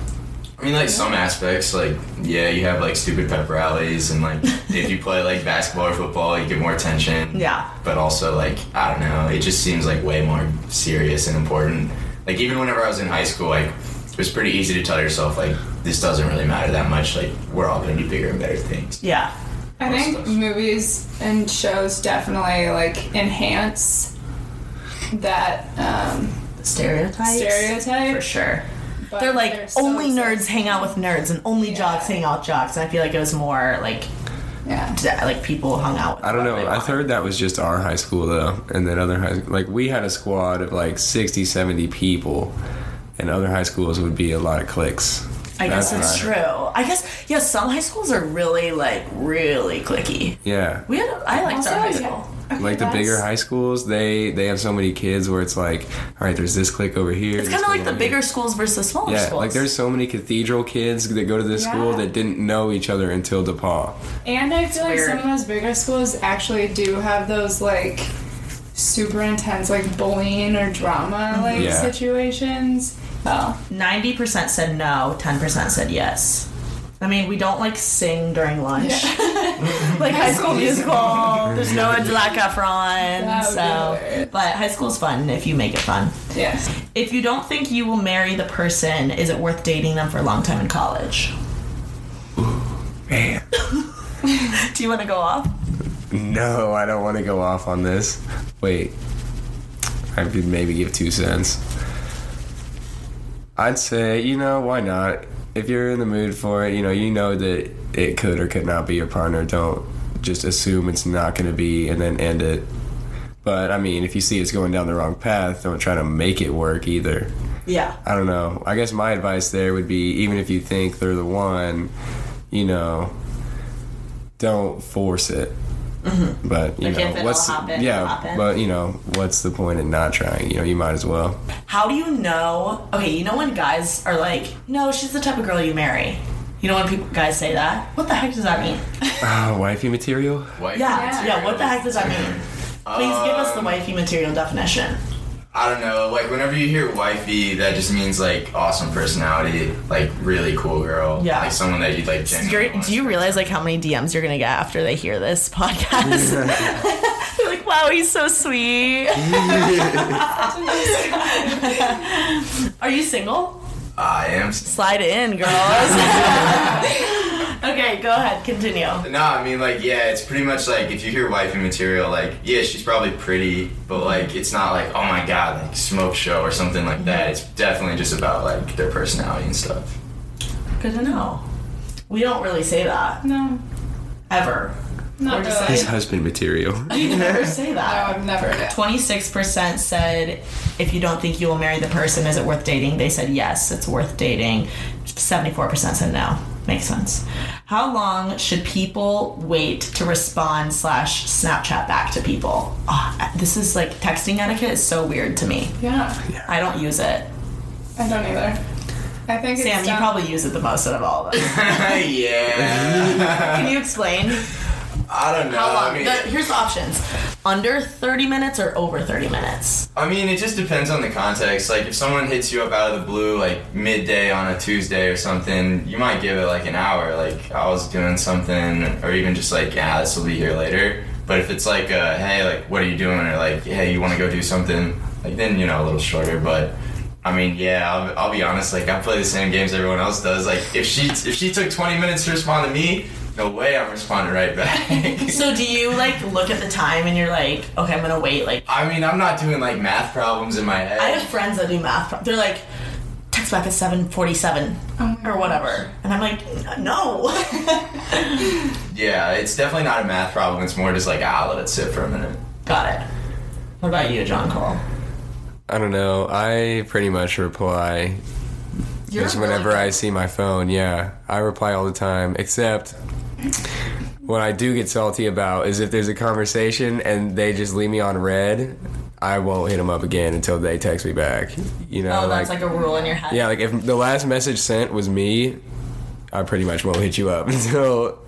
I mean, like some aspects, like yeah, you have like stupid pep rallies, and like [LAUGHS] if you play like basketball or football, you get more attention. Yeah. But also, like I don't know, it just seems like way more serious and important. Like even whenever I was in high school, like it was pretty easy to tell yourself like this doesn't really matter that much. Like we're all gonna do bigger and better things. Yeah. I think movies and shows definitely like enhance that um, Stereotypes. stereotype. For sure. but They're like so only nerds sus- hang out with nerds and only jocks hang out with jocks. And I feel like it was more like Yeah. d- like people hung out. With I don't know. I've heard that was just our high school though, and then other high like we had a squad of like 60, 70 people, and other high schools would be a lot of cliques. I guess That's it's true. I guess yeah. Some high schools are really like really clicky. Yeah. We had I liked Also, our high yeah. school. Okay, like the bigger high schools, they they have so many kids where it's like, all right, there's this clique over here. It's kind of like the over here. bigger schools versus the smaller Yeah, schools. like there's so many cathedral kids that go to this school that didn't know each other until DePauw. And I feel like weird. some of those bigger schools actually do have those like super intense like bullying or drama like Yeah. situations. Oh, ninety percent said no, ten percent said yes. I mean, we don't like sing during lunch, [LAUGHS] [LAUGHS] like High School Musical. There's no Zac Efron, That would be so but high school's fun if you make it fun. yeah. If you don't think you will marry the person, is it worth dating them for a long time in college? Man. [LAUGHS] Do you want to go off? No, I don't want to go off on this. Wait. I could maybe give two cents. I'd say, you know, why not? If you're in the mood for it, you know, you know that it could or could not be your partner. Don't just assume it's not going to be and then end it. But I mean, if you see it's going down the wrong path, don't try to make it work either. Yeah. I don't know. I guess my advice there would be even if you think they're the one, you know, don't force it. But you Mm-hmm. Like, know, if it'll what's happen, yeah? happen. But you know, what's the point in not trying? You know, you might as well. How do you know? Okay, you know when guys are like, "No, she's the type of girl you marry." You know when people guys say that? What the heck does that mean? Oh, [LAUGHS] wifey material. White Yeah, yeah. What the heck does that mean? [LAUGHS] Please give us the wifey material definition. I don't know. Like whenever you hear wifey, that just means like awesome personality, like really cool girl. Yeah. Like someone that you'd like. You're, genuinely do you realize like how many DMs you're gonna get after they hear this podcast? [LAUGHS] They're like, "Wow, he's so sweet." [LAUGHS] Are you single? I am. Slide in, girls. [LAUGHS] [LAUGHS] okay, go ahead. Continue. No, I mean like yeah, it's pretty much like if you hear wifey material, like yeah, she's probably pretty, but like it's not like oh my god, like smoke show or something like that. It's definitely just about like their personality and stuff. Good to know. We don't really say that No, ever. not really. His husband material. [LAUGHS] We never say that. No, I've never. Twenty-six percent said, "If you don't think you will marry the person, is it worth dating?" They said yes, it's worth dating. Seventy-four percent said no. Makes sense. How long should people wait to respond slash Snapchat back to people? Ah, this is like texting etiquette is so weird to me. Yeah, I don't use it. I don't either. I think it's Sam, you done- probably use it the most out of all of us. [LAUGHS] yeah. Can you explain I don't know. how long? I mean, The- here's the options: under thirty minutes or over thirty minutes. I mean, it just depends on the context. Like, if someone hits you up out of the blue, like midday on a Tuesday or something, you might give it like an hour. Like, I was doing something, or even just like, yeah, this will be here later. But if it's like, uh, hey, like, what are you doing? Or like, hey, you want to go do something? Like, then you know, a little shorter. But I mean, yeah, I'll, I'll be honest. Like, I play the same games everyone else does. Like, if she if she took 20 minutes to respond to me, no way I'm responding right back. [LAUGHS] So do you like look at the time and you're like, okay, I'm gonna wait like I mean, I'm not doing like math problems in my head. I have friends that do math. pro- They're like, text back at seven forty-seven or whatever, and I'm like, no. [LAUGHS] Yeah, it's definitely not a math problem. It's more just like, ah, let it sit for a minute. Got it. What about you, John Cole? I don't know. I pretty much reply Just whenever. I see my phone. Yeah, I reply all the time. Except what I do get salty about is if there's a conversation and they just leave me on read, I won't hit them up again until they text me back. You know, Oh, that's like, a rule in your head. yeah, like if the last message sent was me, I pretty much won't hit you up [LAUGHS] until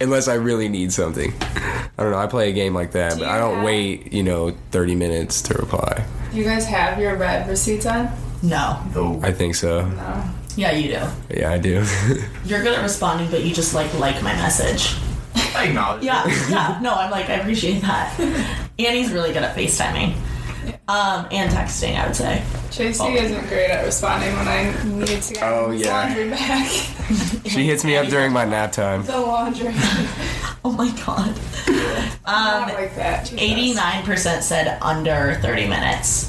unless I really need something. I don't know. I play a game like that, Do but I don't have- wait, you know, 30 minutes to reply. You guys have your read receipts on? No. Oh, I think so. No. Yeah, you do. Yeah, I do. [LAUGHS] You're good at responding, but you just like like my message. I acknowledge. Yeah, yeah. No, I'm like I appreciate that. [LAUGHS] Annie's really good at FaceTiming, um, and texting. I would say. Tracy Oh. isn't great at responding when I need to get Oh, his yeah. laundry back. [LAUGHS] She hits me up during my nap time. the laundry. Oh my god. Not like that. Eighty-nine percent said under thirty minutes.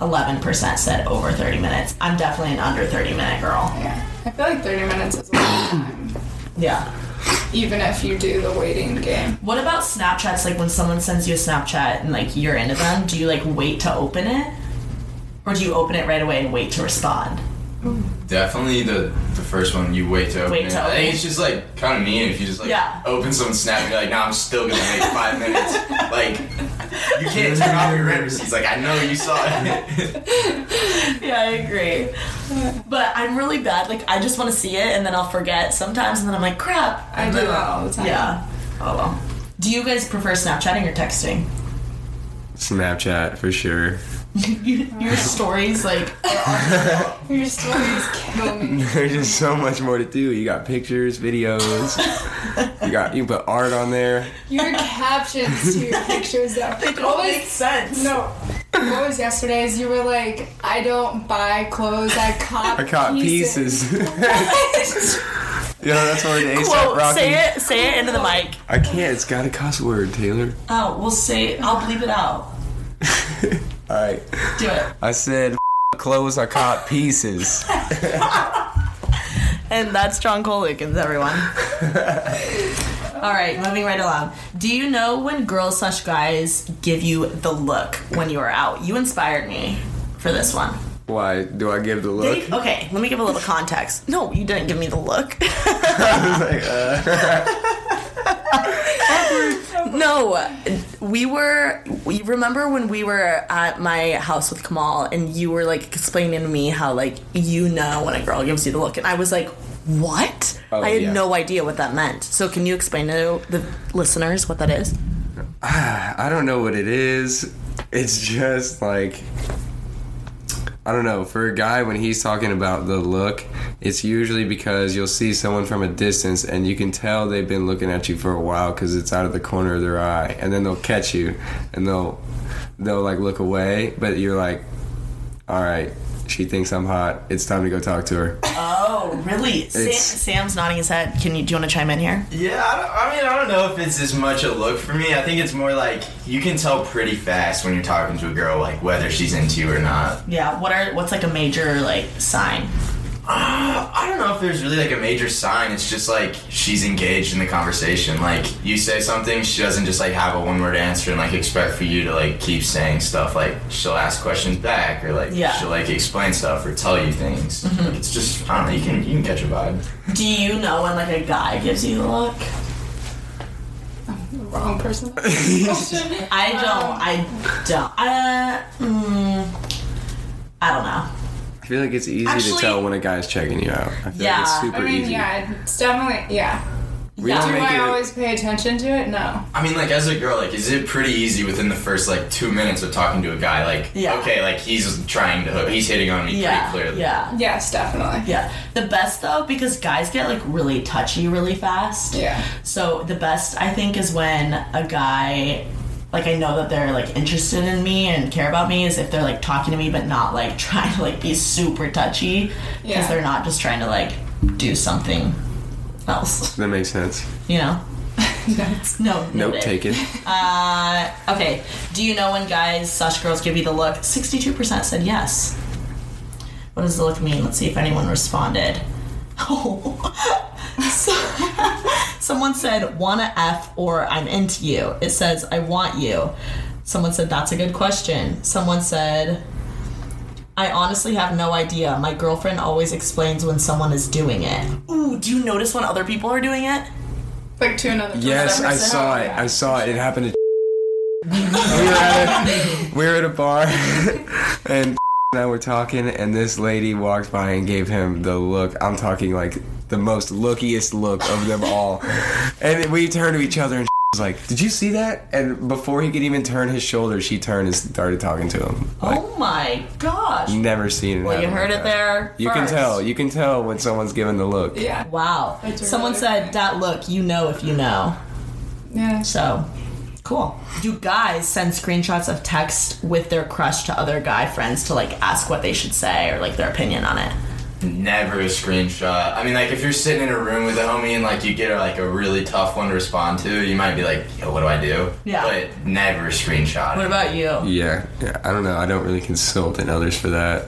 Eleven percent said over thirty minutes. I'm definitely an under thirty minute girl. Yeah. I feel like 30 minutes is a long time, Yeah. even if you do the waiting game. What about Snapchats? Like when someone sends you a Snapchat and like you're into them, do you like wait to open it, or do you open it right away and wait to respond? Definitely the the first one you wait to open Wait it. to I think it. it's just like kind of mean if you just like Yeah. open someone's snap and you're like, no, I'm still gonna wait five minutes. [LAUGHS] Like you can't turn off your read receipts. Like I know you saw it. [LAUGHS] Yeah, I agree. But I'm really bad. Like I just want to see it and then I'll forget sometimes, and then I'm like, crap. I And do that all the time. Yeah. Oh well. Do you guys prefer Snapchatting or texting? Snapchat for sure. [LAUGHS] Your stories, like, [LAUGHS] Your stories kill me. [LAUGHS] There's just so much more to do. You got pictures, videos. You got you put art on there. Your captions to your pictures, though. it What all was- makes sense. No. What was yesterday's? You were like, I don't buy clothes, I cop I caught pieces. Yo, that's where the ASAP Quote, Rocky. say it, say it into the mic. I can't. It's got a cuss word, Taylor. Oh, we'll say. it. I'll bleep it out. All right. Do it. I said clothes. are caught pieces. [LAUGHS] And that's John Cole Lukens, everyone. [LAUGHS] All right, moving right along. Do you know when girls slash guys give you the look when you are out? You inspired me for this one. Why do I give the look? They- okay, let me give a little context. No, you didn't give me the look. [LAUGHS] Like, uh, [LAUGHS] no, we were. We remember when we were at my house with Kamal, and you were like explaining to me how like you know when a girl gives you the look, and I was like, "What?" Oh, I had yeah. no idea what that meant. So, can you explain to the listeners what that is? [SIGHS] I don't know what it is. It's just like I don't know. For a guy, when he's talking about the look, it's usually because you'll see someone from a distance and you can tell they've been looking at you for a while because it's out of the corner of their eye, and then they'll catch you and they'll they'll like look away, but you're like, all right, she thinks I'm hot. It's time to go talk to her. Oh, really? Sam, Sam's nodding his head. Can you? Do you want to chime in here? Yeah, I, I mean, I don't know if it's as much a look for me. I think it's more like you can tell pretty fast when you're talking to a girl, like whether she's into you or not. Yeah. What are? What's like a major like sign? Uh, I don't know if there's really like a major sign. It's just like she's engaged in the conversation. Like you say something, she doesn't just like have a one word answer and like expect for you to like keep saying stuff. Like she'll ask questions back or like Yeah. she'll like explain stuff or tell you things. Like, it's just I don't know. You can you can catch a vibe. Do you know when like a guy gives you the look? Wrong person. [LAUGHS] I don't. I don't. Uh, mm, I don't know. I feel like it's easy Actually- to tell when a guy's checking you out. I feel Yeah. like it's super I mean, easy. yeah, it's definitely, yeah. We Yeah. don't Do make I it. always pay attention to it? No. I mean, like as a girl, like is it pretty easy within the first like two minutes of talking to a guy? Like, Yeah. okay, like he's trying to hook, he's hitting on me Yeah. pretty clearly. Yeah. Yes, definitely. Yeah. The best though, because guys get like really touchy really fast. Yeah. So the best I think is when a guy like I know that they're like interested in me and care about me is if they're like talking to me but not like [LAUGHS] trying to like be super touchy because Yeah. they're not just trying to like do something else, That makes sense. you know. [LAUGHS] no. Note noted. taken. [LAUGHS] Uh, okay. Do you know when guys slash girls give you the look? Sixty-two percent said yes. What does the look mean? Let's see if anyone responded. Oh. So- [LAUGHS] someone said wanna f or I'm into you. It says I want you. Someone said that's a good question. Someone said I honestly have no idea. My girlfriend always explains when someone is doing it. Ooh, do you notice when other people are doing it? Like to another person. Yes, I saw it. I saw it. It happened to. [LAUGHS] [LAUGHS] we were at a, we were at a bar, and and I were talking, and this lady walked by and gave him the look. I'm talking like the most lookiest look of them all, and we turned to each other and was like, "Did you see that?" And before he could even turn his shoulder, she turned and started talking to him. Like, oh my gosh. never seen it. Well, you heard like it that. there. You can tell. You can tell when someone's giving the look. Yeah. Wow. Someone said that look, you know if you know. Yeah. So Cool. Do guys send screenshots of text with their crush to other guy friends to like ask what they should say or like their opinion on it? Never a screenshot. I mean, like if you're sitting in a room with a homie and like you get like a really tough one to respond to, you might be like, "Yo, what do I do?" Yeah. But never a screenshot. What about you? Yeah, yeah, I don't know. I don't really consult in others for that.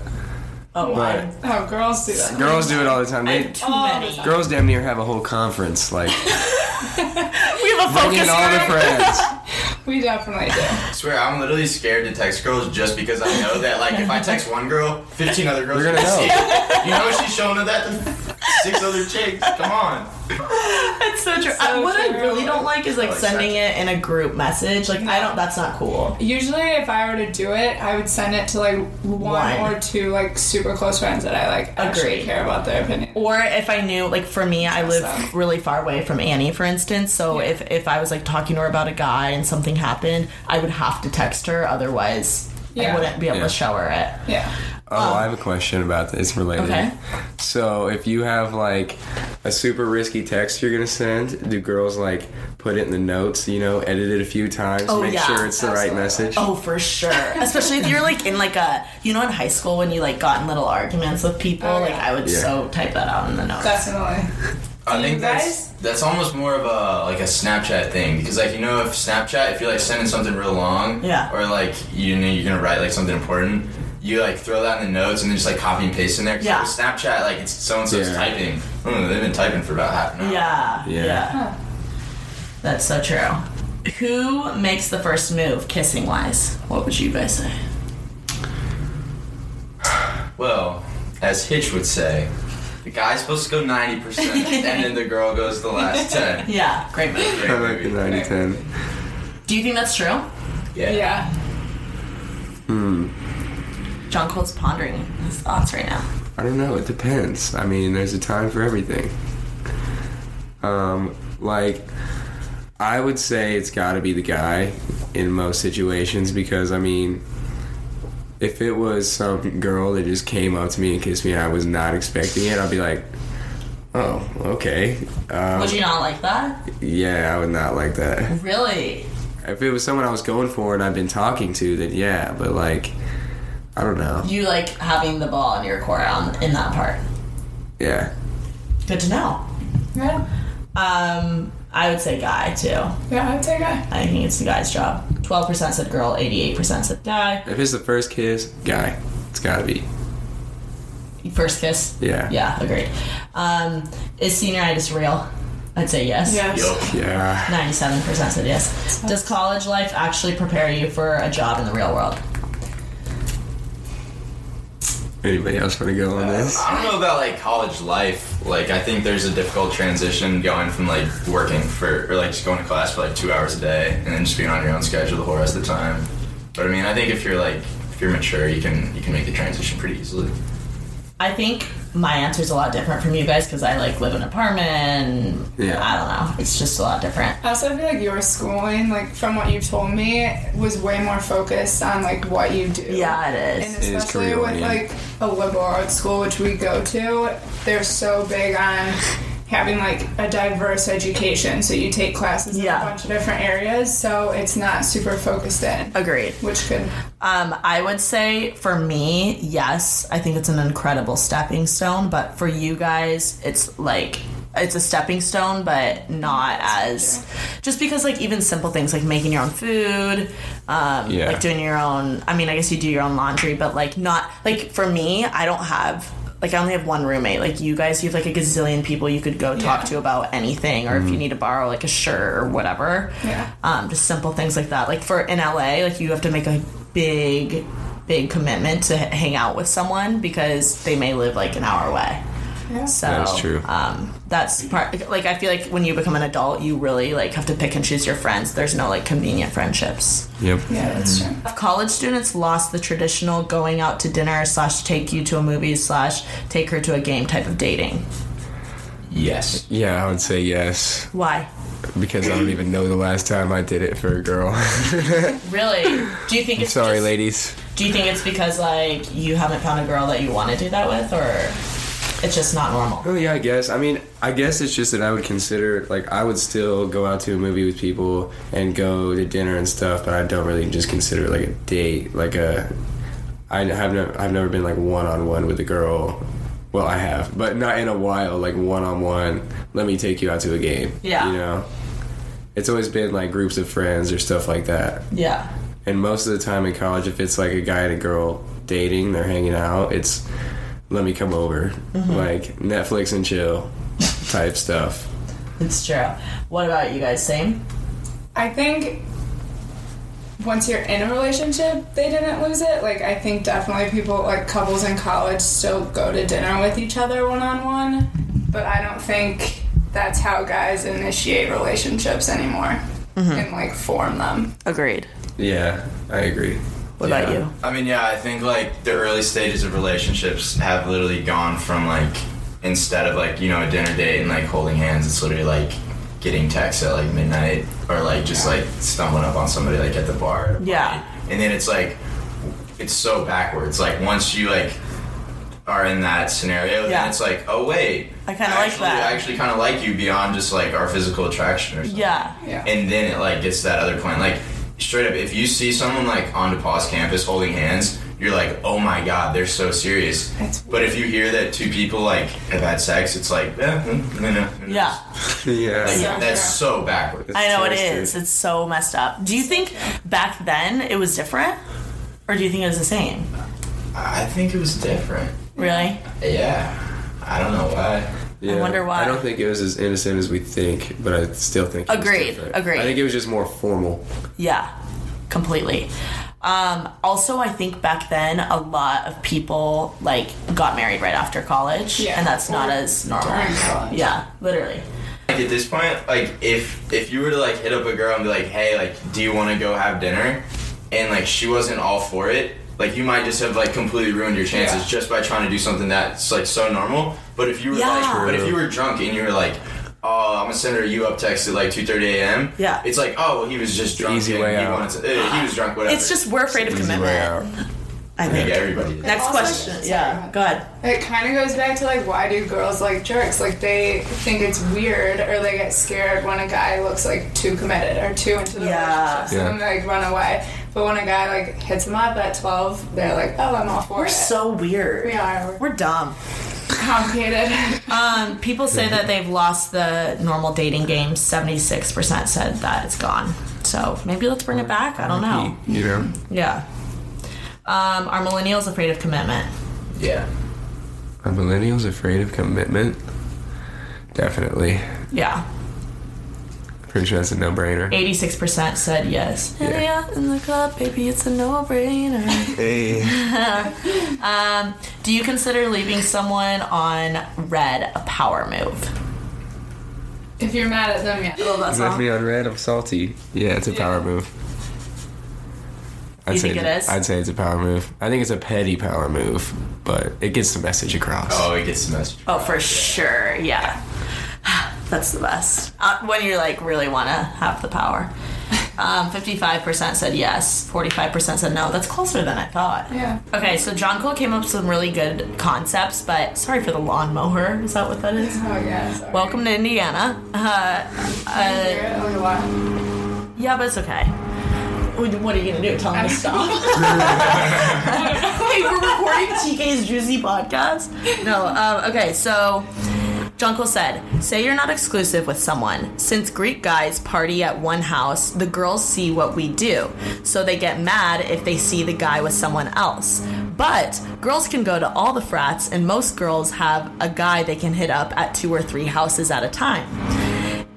Oh, But how girls do that. girls do it all the time. They, too oh, many. girls damn near have a whole conference, like [LAUGHS] We have a bring focus in all the friends. [LAUGHS] We definitely do. I swear, I'm literally scared to text girls just because I know that like if I text one girl, 15 other girls They're gonna gonna see it. You know she's showing her that to six other chicks. Come on. That's so true. I- what I really don't like is like Oh, sending it in a group message. Like I don't. That's not cool. Usually, if I were to do it, I would send it to like one, One. or two like super close friends that I like actually Agreed. care about their opinion. Or if I knew, like for me, I live Awesome. really far away from Annie, for instance. So if if I was like talking to her about a guy and something happened, I would have to text her. Otherwise, I wouldn't be able Yeah. to shower it. Yeah. Oh, I have a um, question about this related. Okay. So, if you have like a super risky text you're gonna send, do girls like put it in the notes? You know, edit it a few times, Oh, make yeah. sure it's the right Absolutely. message. Oh, for sure. Especially if you're like in like a, you know, in high school when you like got in little arguments with people. Oh, like yeah. I would Yeah. so type that out in the notes. Definitely. I think that's that's almost more of a like a Snapchat thing because like you know if Snapchat if you're like sending something real long Yeah. or like you know you're gonna write like something important you like throw that in the notes and then just like copy and paste in there. Yeah. like, Snapchat like it's so and so's Yeah. typing oh, they've been typing for about half an hour Yeah, yeah. Yeah. That's so true. Who makes the first move, kissing wise? What would you guys say? [SIGHS] well as Hitch would say the guy's supposed to go 90% [LAUGHS] and then the girl goes the last 10 Yeah, great move. Great I like the movie. 90 10. Do you think that's true? yeah. Yeah. Hmm. John Cole's pondering his thoughts right now. I don't know. It depends. I mean, there's a time for everything. Um, like, I would say it's got to be the guy in most situations because I mean, if it was some girl that just came up to me and kissed me and I was not expecting it, I'd be like, oh, okay. Um, Would you not like that? yeah, I would not like that. Really? If it was someone I was going for and I've been talking to, then yeah, but like, I don't know. You like having the ball in your court on in that part. Yeah. Good to know. Yeah. Um, I would say guy too. Yeah, I'd say guy. I think it's the guy's job. Twelve percent said girl, eighty-eight percent said guy. If it's the first kiss, guy, it's gotta be. First kiss. Yeah. Yeah, agreed. Um, is senioritis real? I'd say yes. Yes. Yup. Yeah. 97% said yes. Does college life actually prepare you for a job in the real world? Anybody else want to go on this? I don't know about like college life. Like, I think there's a difficult transition going from like working for, or like just going to class for like two hours a day and then just being on your own schedule the whole rest of the time. But I mean, I think if you're like, if you're mature, you can you can make the transition pretty easily. I think my answer is a lot different from you guys because I like live in an apartment. Yeah. I don't know. It's just a lot different. I also feel like your schooling, like from what you've told me, was way more focused on like what you do. Yeah, it And is. It is especially career with like a liberal arts school, which we go to, they're so big on having like a diverse education. So you take classes in a bunch of different areas, so it's not super focused in, Agreed. which could. Um, I would say for me, yes, I think it's an incredible stepping stone. But for you guys, it's like it's a stepping stone, but not as just because like even simple things like making your own food, um, Yeah. like doing your own. I mean, I guess you do your own laundry, but like not like for me, I don't have. Like I only have one roommate. Like you guys, you have like a gazillion people you could go talk Yeah. to about anything, or if you need to borrow like a shirt or whatever Yeah. um, just simple things like that. Like for in LA, like you have to make a big, big commitment to h- hang out with someone because they may live like an hour away. So That is true. Um, that's part. Like I feel like when you become an adult, you really like have to pick and choose your friends. There's no like convenient friendships. Yep. Yeah, that's true. Have college students lost the traditional going out to dinner slash take you to a movie slash take her to a game type of dating? Yes. Yeah, I would say yes Why? because I don't even know the last time I did it for a girl. [LAUGHS] Really? Do you think it's Sorry, just- ladies. Do you think it's because like you haven't found a girl that you want to do that with, or It's just not normal. Oh yeah, I guess. I mean, I guess it's just that I would consider like I would still go out to a movie with people and go to dinner and stuff, but I don't really just consider it like a date. Like a, I have never I've never been like one on one with a girl. Well, I have, but not in a while. Like one on one. Let me take you out to a game. Yeah. You know, it's always been like groups of friends or stuff like that. Yeah. And most of the time in college, if it's like a guy and a girl dating, they're hanging out, it's let me come over. Mhm. Like Netflix and chill type stuff. It's true. What about you guys? Same? I think once you're in a relationship, they didn't lose it. Like, I think definitely people, like couples in college, still go to dinner with each other one on one. But I don't think that's how guys initiate relationships anymore and like form them. Agreed. Yeah, I agree. What about you? I mean, yeah, I think like the early stages of relationships have literally gone from like instead of like you know a dinner date and like holding hands, it's literally like getting texts at like midnight or like just like stumbling up on somebody like at the bar. Yeah. And then it's like it's so backwards. Like once you like are in that scenario, Yeah. then it's like, oh wait, I kinda like that. I actually kind of like you beyond just like our physical attraction or something. Yeah. Yeah. And then it like gets to that other point. Like straight up, if you see someone like on DePauw's campus holding hands, you're like, oh my god, they're so serious. but if you hear that two people like have had sex, it's like, eh, mm, no, no, no. Yeah. yeah. [LAUGHS] Like, Yeah. that's so backwards. I know it is. It's so messed up. Do you think back then it was different? Or do you think it was the same? I think it was different. Really? Yeah. I don't know why. Yeah. wonder why. I don't think it was as innocent as we think, but I still think. It was Agreed, agreed. I think it was just more formal. Yeah, completely. Um, also, I think back then a lot of people like got married right after college, Yeah. and that's not Or as normal. during college. Yeah, literally. Like at this point, like if if you were to like hit up a girl and be like, hey, like, do you want to go have dinner? And like she wasn't all for it. Like you might just have like completely ruined your chances Yeah. just by trying to do something that's like so normal. But if you were Yeah. like, but if you were drunk and you were like, oh, I'm gonna send her a you up text at like 2:30 a.m. Yeah. It's like, oh, well, he was just drunk. easy way he out. Wanted to, uh, he was drunk. Whatever. It's just we're afraid of Easy way out. commitment. I I think think. everybody. Did. Next Also- question. sorry, Yeah, go ahead. It kind of goes back to like why do girls like jerks? Like they think it's weird or they get scared when a guy looks like too committed or too into the Yeah. relationship, so Yeah. then they like run away. But when a guy like hits them up at twelve, they're like, oh, I'm all for We're it. so weird. we are. We're dumb. We're complicated. Um, people say that they've lost the normal dating game. Seventy-six percent said that it's gone. So maybe let's bring it back. I don't know. You know. Yeah. Um, are millennials afraid of commitment? Yeah. Are millennials afraid of commitment? Definitely. Yeah. Pretty sure that's a no-brainer. Eighty-six percent said yes. Yeah. Hey, yeah, in the club, baby, it's a no-brainer. [LAUGHS] Hey. [LAUGHS] um, do you consider leaving someone on read a power move? if you're mad at them, yeah. I love that Left song. me on read. I'm salty. Yeah, it's a power move. I'd You say think it's- I'd say it's a power move. I think it's a petty power move, but it gets the message across. Oh, it gets the message. Oh, for sure. Yeah. [SIGHS] That's the best. Uh, when you like really want to have the power. [LAUGHS] Um, 55% said yes, 45% said no. That's closer than I thought. Yeah. Okay, so John Cole came up with some really good concepts, but sorry for the lawnmower. Is that what that is? Oh yeah. Sorry. Welcome to Indiana. Uh, uh, Hear it? What? yeah, but it's okay. What what are you gonna do? Tell him to [LAUGHS] stop? [LAUGHS] hey, we're recording TK's Juicy podcast. No, um, okay, so John Cole said, say you're not exclusive with someone. Since Greek guys party at one house, the girls see what we do. So they get mad if they see the guy with someone else. But girls can go to all the frats, and most girls have a guy they can hit up at two or three houses at a time.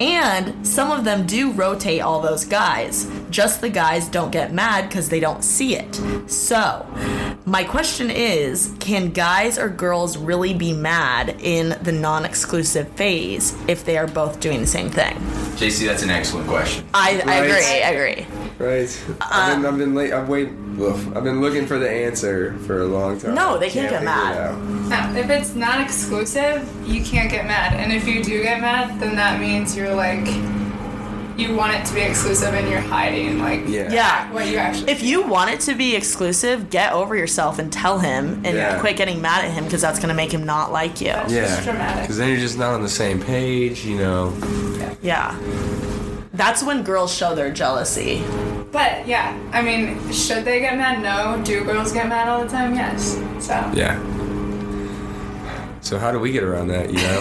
And some of them do rotate all those guys. Just the guys don't get mad because they don't see it. So, my question is can guys or girls really be mad in the non exclusive phase if they are both doing the same thing? JC, that's an excellent question. I, I Right. agree, I agree. Right. I've been, I've been late. I've wait. I've been looking for the answer for a long time. No, they can't get figure it mad. out. No, if it's not exclusive, you can't get mad. And if you do get mad, then that means you're like you want it to be exclusive and you're hiding like Yeah. Yeah. what you actually If you want it to be exclusive, get over yourself and tell him and Yeah. quit getting mad at him because that's going to make him not like you. It's Yeah. dramatic. Because then you're just not on the same page, you know. Yeah. That's when girls show their jealousy. But yeah, I mean, should they get mad? No. Do girls get mad all the time? Yes. So Yeah. So how do we get around that, you know?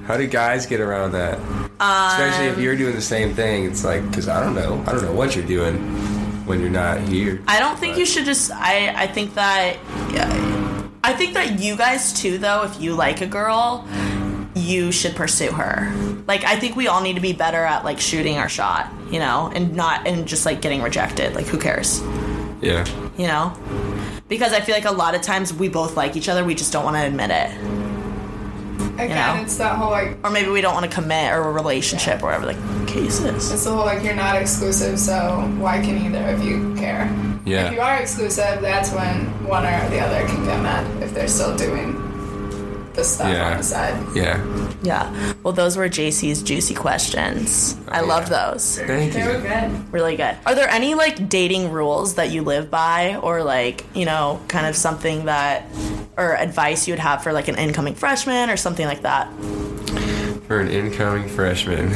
[LAUGHS] how do guys get around that? Especially if um, you're doing the same thing. It's like, because I don't know. I don't know what you're doing when you're not here. I don't think you should just. I I think that. I think that you guys too, though. If you like a girl, you should pursue her. Like I think we all need to be better at like shooting our shot, you know, and not and just like getting rejected. Like who cares, Yeah. you know? Because I feel like a lot of times we both like each other, we just don't want to admit it, again, know? it's that whole like or maybe we don't want to commit or a relationship or whatever the case is. it's the whole like you're not exclusive, so why can either of you care? Yeah. If you are exclusive, that's when one or the other can get mad if they're still doing the stuff Yeah. on the side. Yeah. Yeah. Well, those were JC's juicy questions. I Oh, love those. Thank They were you. good. Really good. Are there any like dating rules that you live by or like, you know, kind of something that or advice you would have for like an incoming freshman or something like that? For an incoming freshman.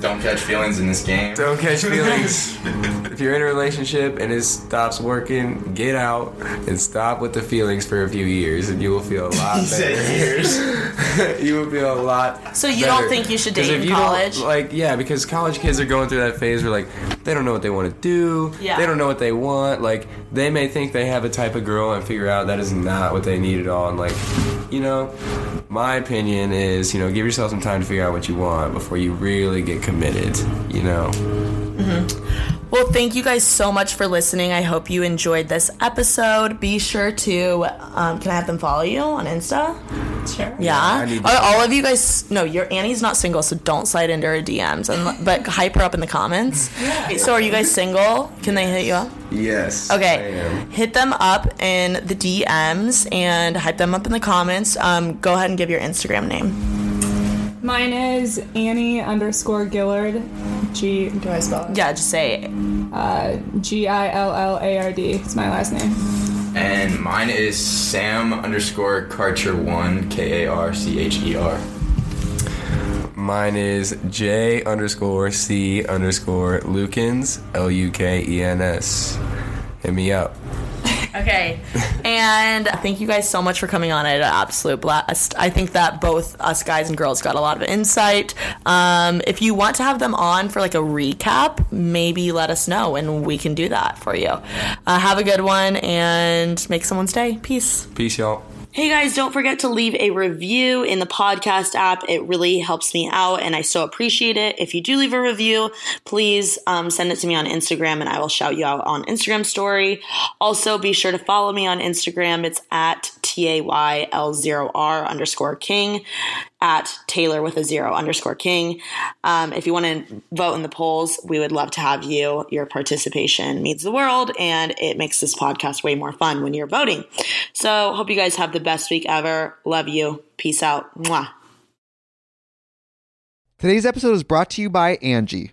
Don't catch feelings in this game. Don't catch feelings. [LAUGHS] if you're in a relationship and it stops working, get out and stop with the feelings for a few years, and you will feel a [LAUGHS] lot better. Years. [LAUGHS] you will feel a lot. So you better. don't think you should 'Cause date if in you don't- college? Like, yeah, because college kids are going through that phase where like they don't know what they want to do. Yeah. They don't know what they want. Like they may think they have a type of girl and figure out that is not what they need at all. And like, you know, my opinion is, you know, give yourself some time to figure out what you want before you really get committed. You know. Mm-hmm. Well, thank you guys so much for listening. I hope you enjoyed this episode. Be sure to, um, can I have them follow you on Insta? Sure. Yeah. I need to- Are all of you guys? No, your Annie's not single, so don't slide into her DMs. And but hype her up in the comments. [LAUGHS] Yeah. So are you guys single? Can they hit you up? Yes. Okay. I am. Hit them up in the DMs and hype them up in the comments. Um, go ahead and give your Instagram name. Mine is Annie underscore Gillard. G. Do I spell it? Yeah, just say it. Uh, G I L L A R D. It's my last name. And mine is Sam underscore Karcher one K A R C H E R. Mine is J underscore C underscore Lukens L U K E N S. Hit me up. Okay. and thank you guys so much for coming on. I had an absolute blast. I think that both us guys and girls got a lot of insight. Um, if you want to have them on for like a recap, maybe let us know and we can do that for you. Uh, have a good one and make someone's day. Peace. Peace, y'all. Hey guys, don't forget to leave a review in the podcast app. It really helps me out and I so appreciate it. If you do leave a review, please um, send it to me on Instagram and I will shout you out on Instagram story. Also, be sure to follow me on Instagram. It's at T-A-Y-L-0-R underscore king at Taylor with a zero underscore king. Um, if you want to vote in the polls, we would love to have you. Your participation means the world and it makes this podcast way more fun when you're voting. So, hope you guys have the best week ever. Love you. Peace out. Mwah. Today's episode is brought to you by Angi.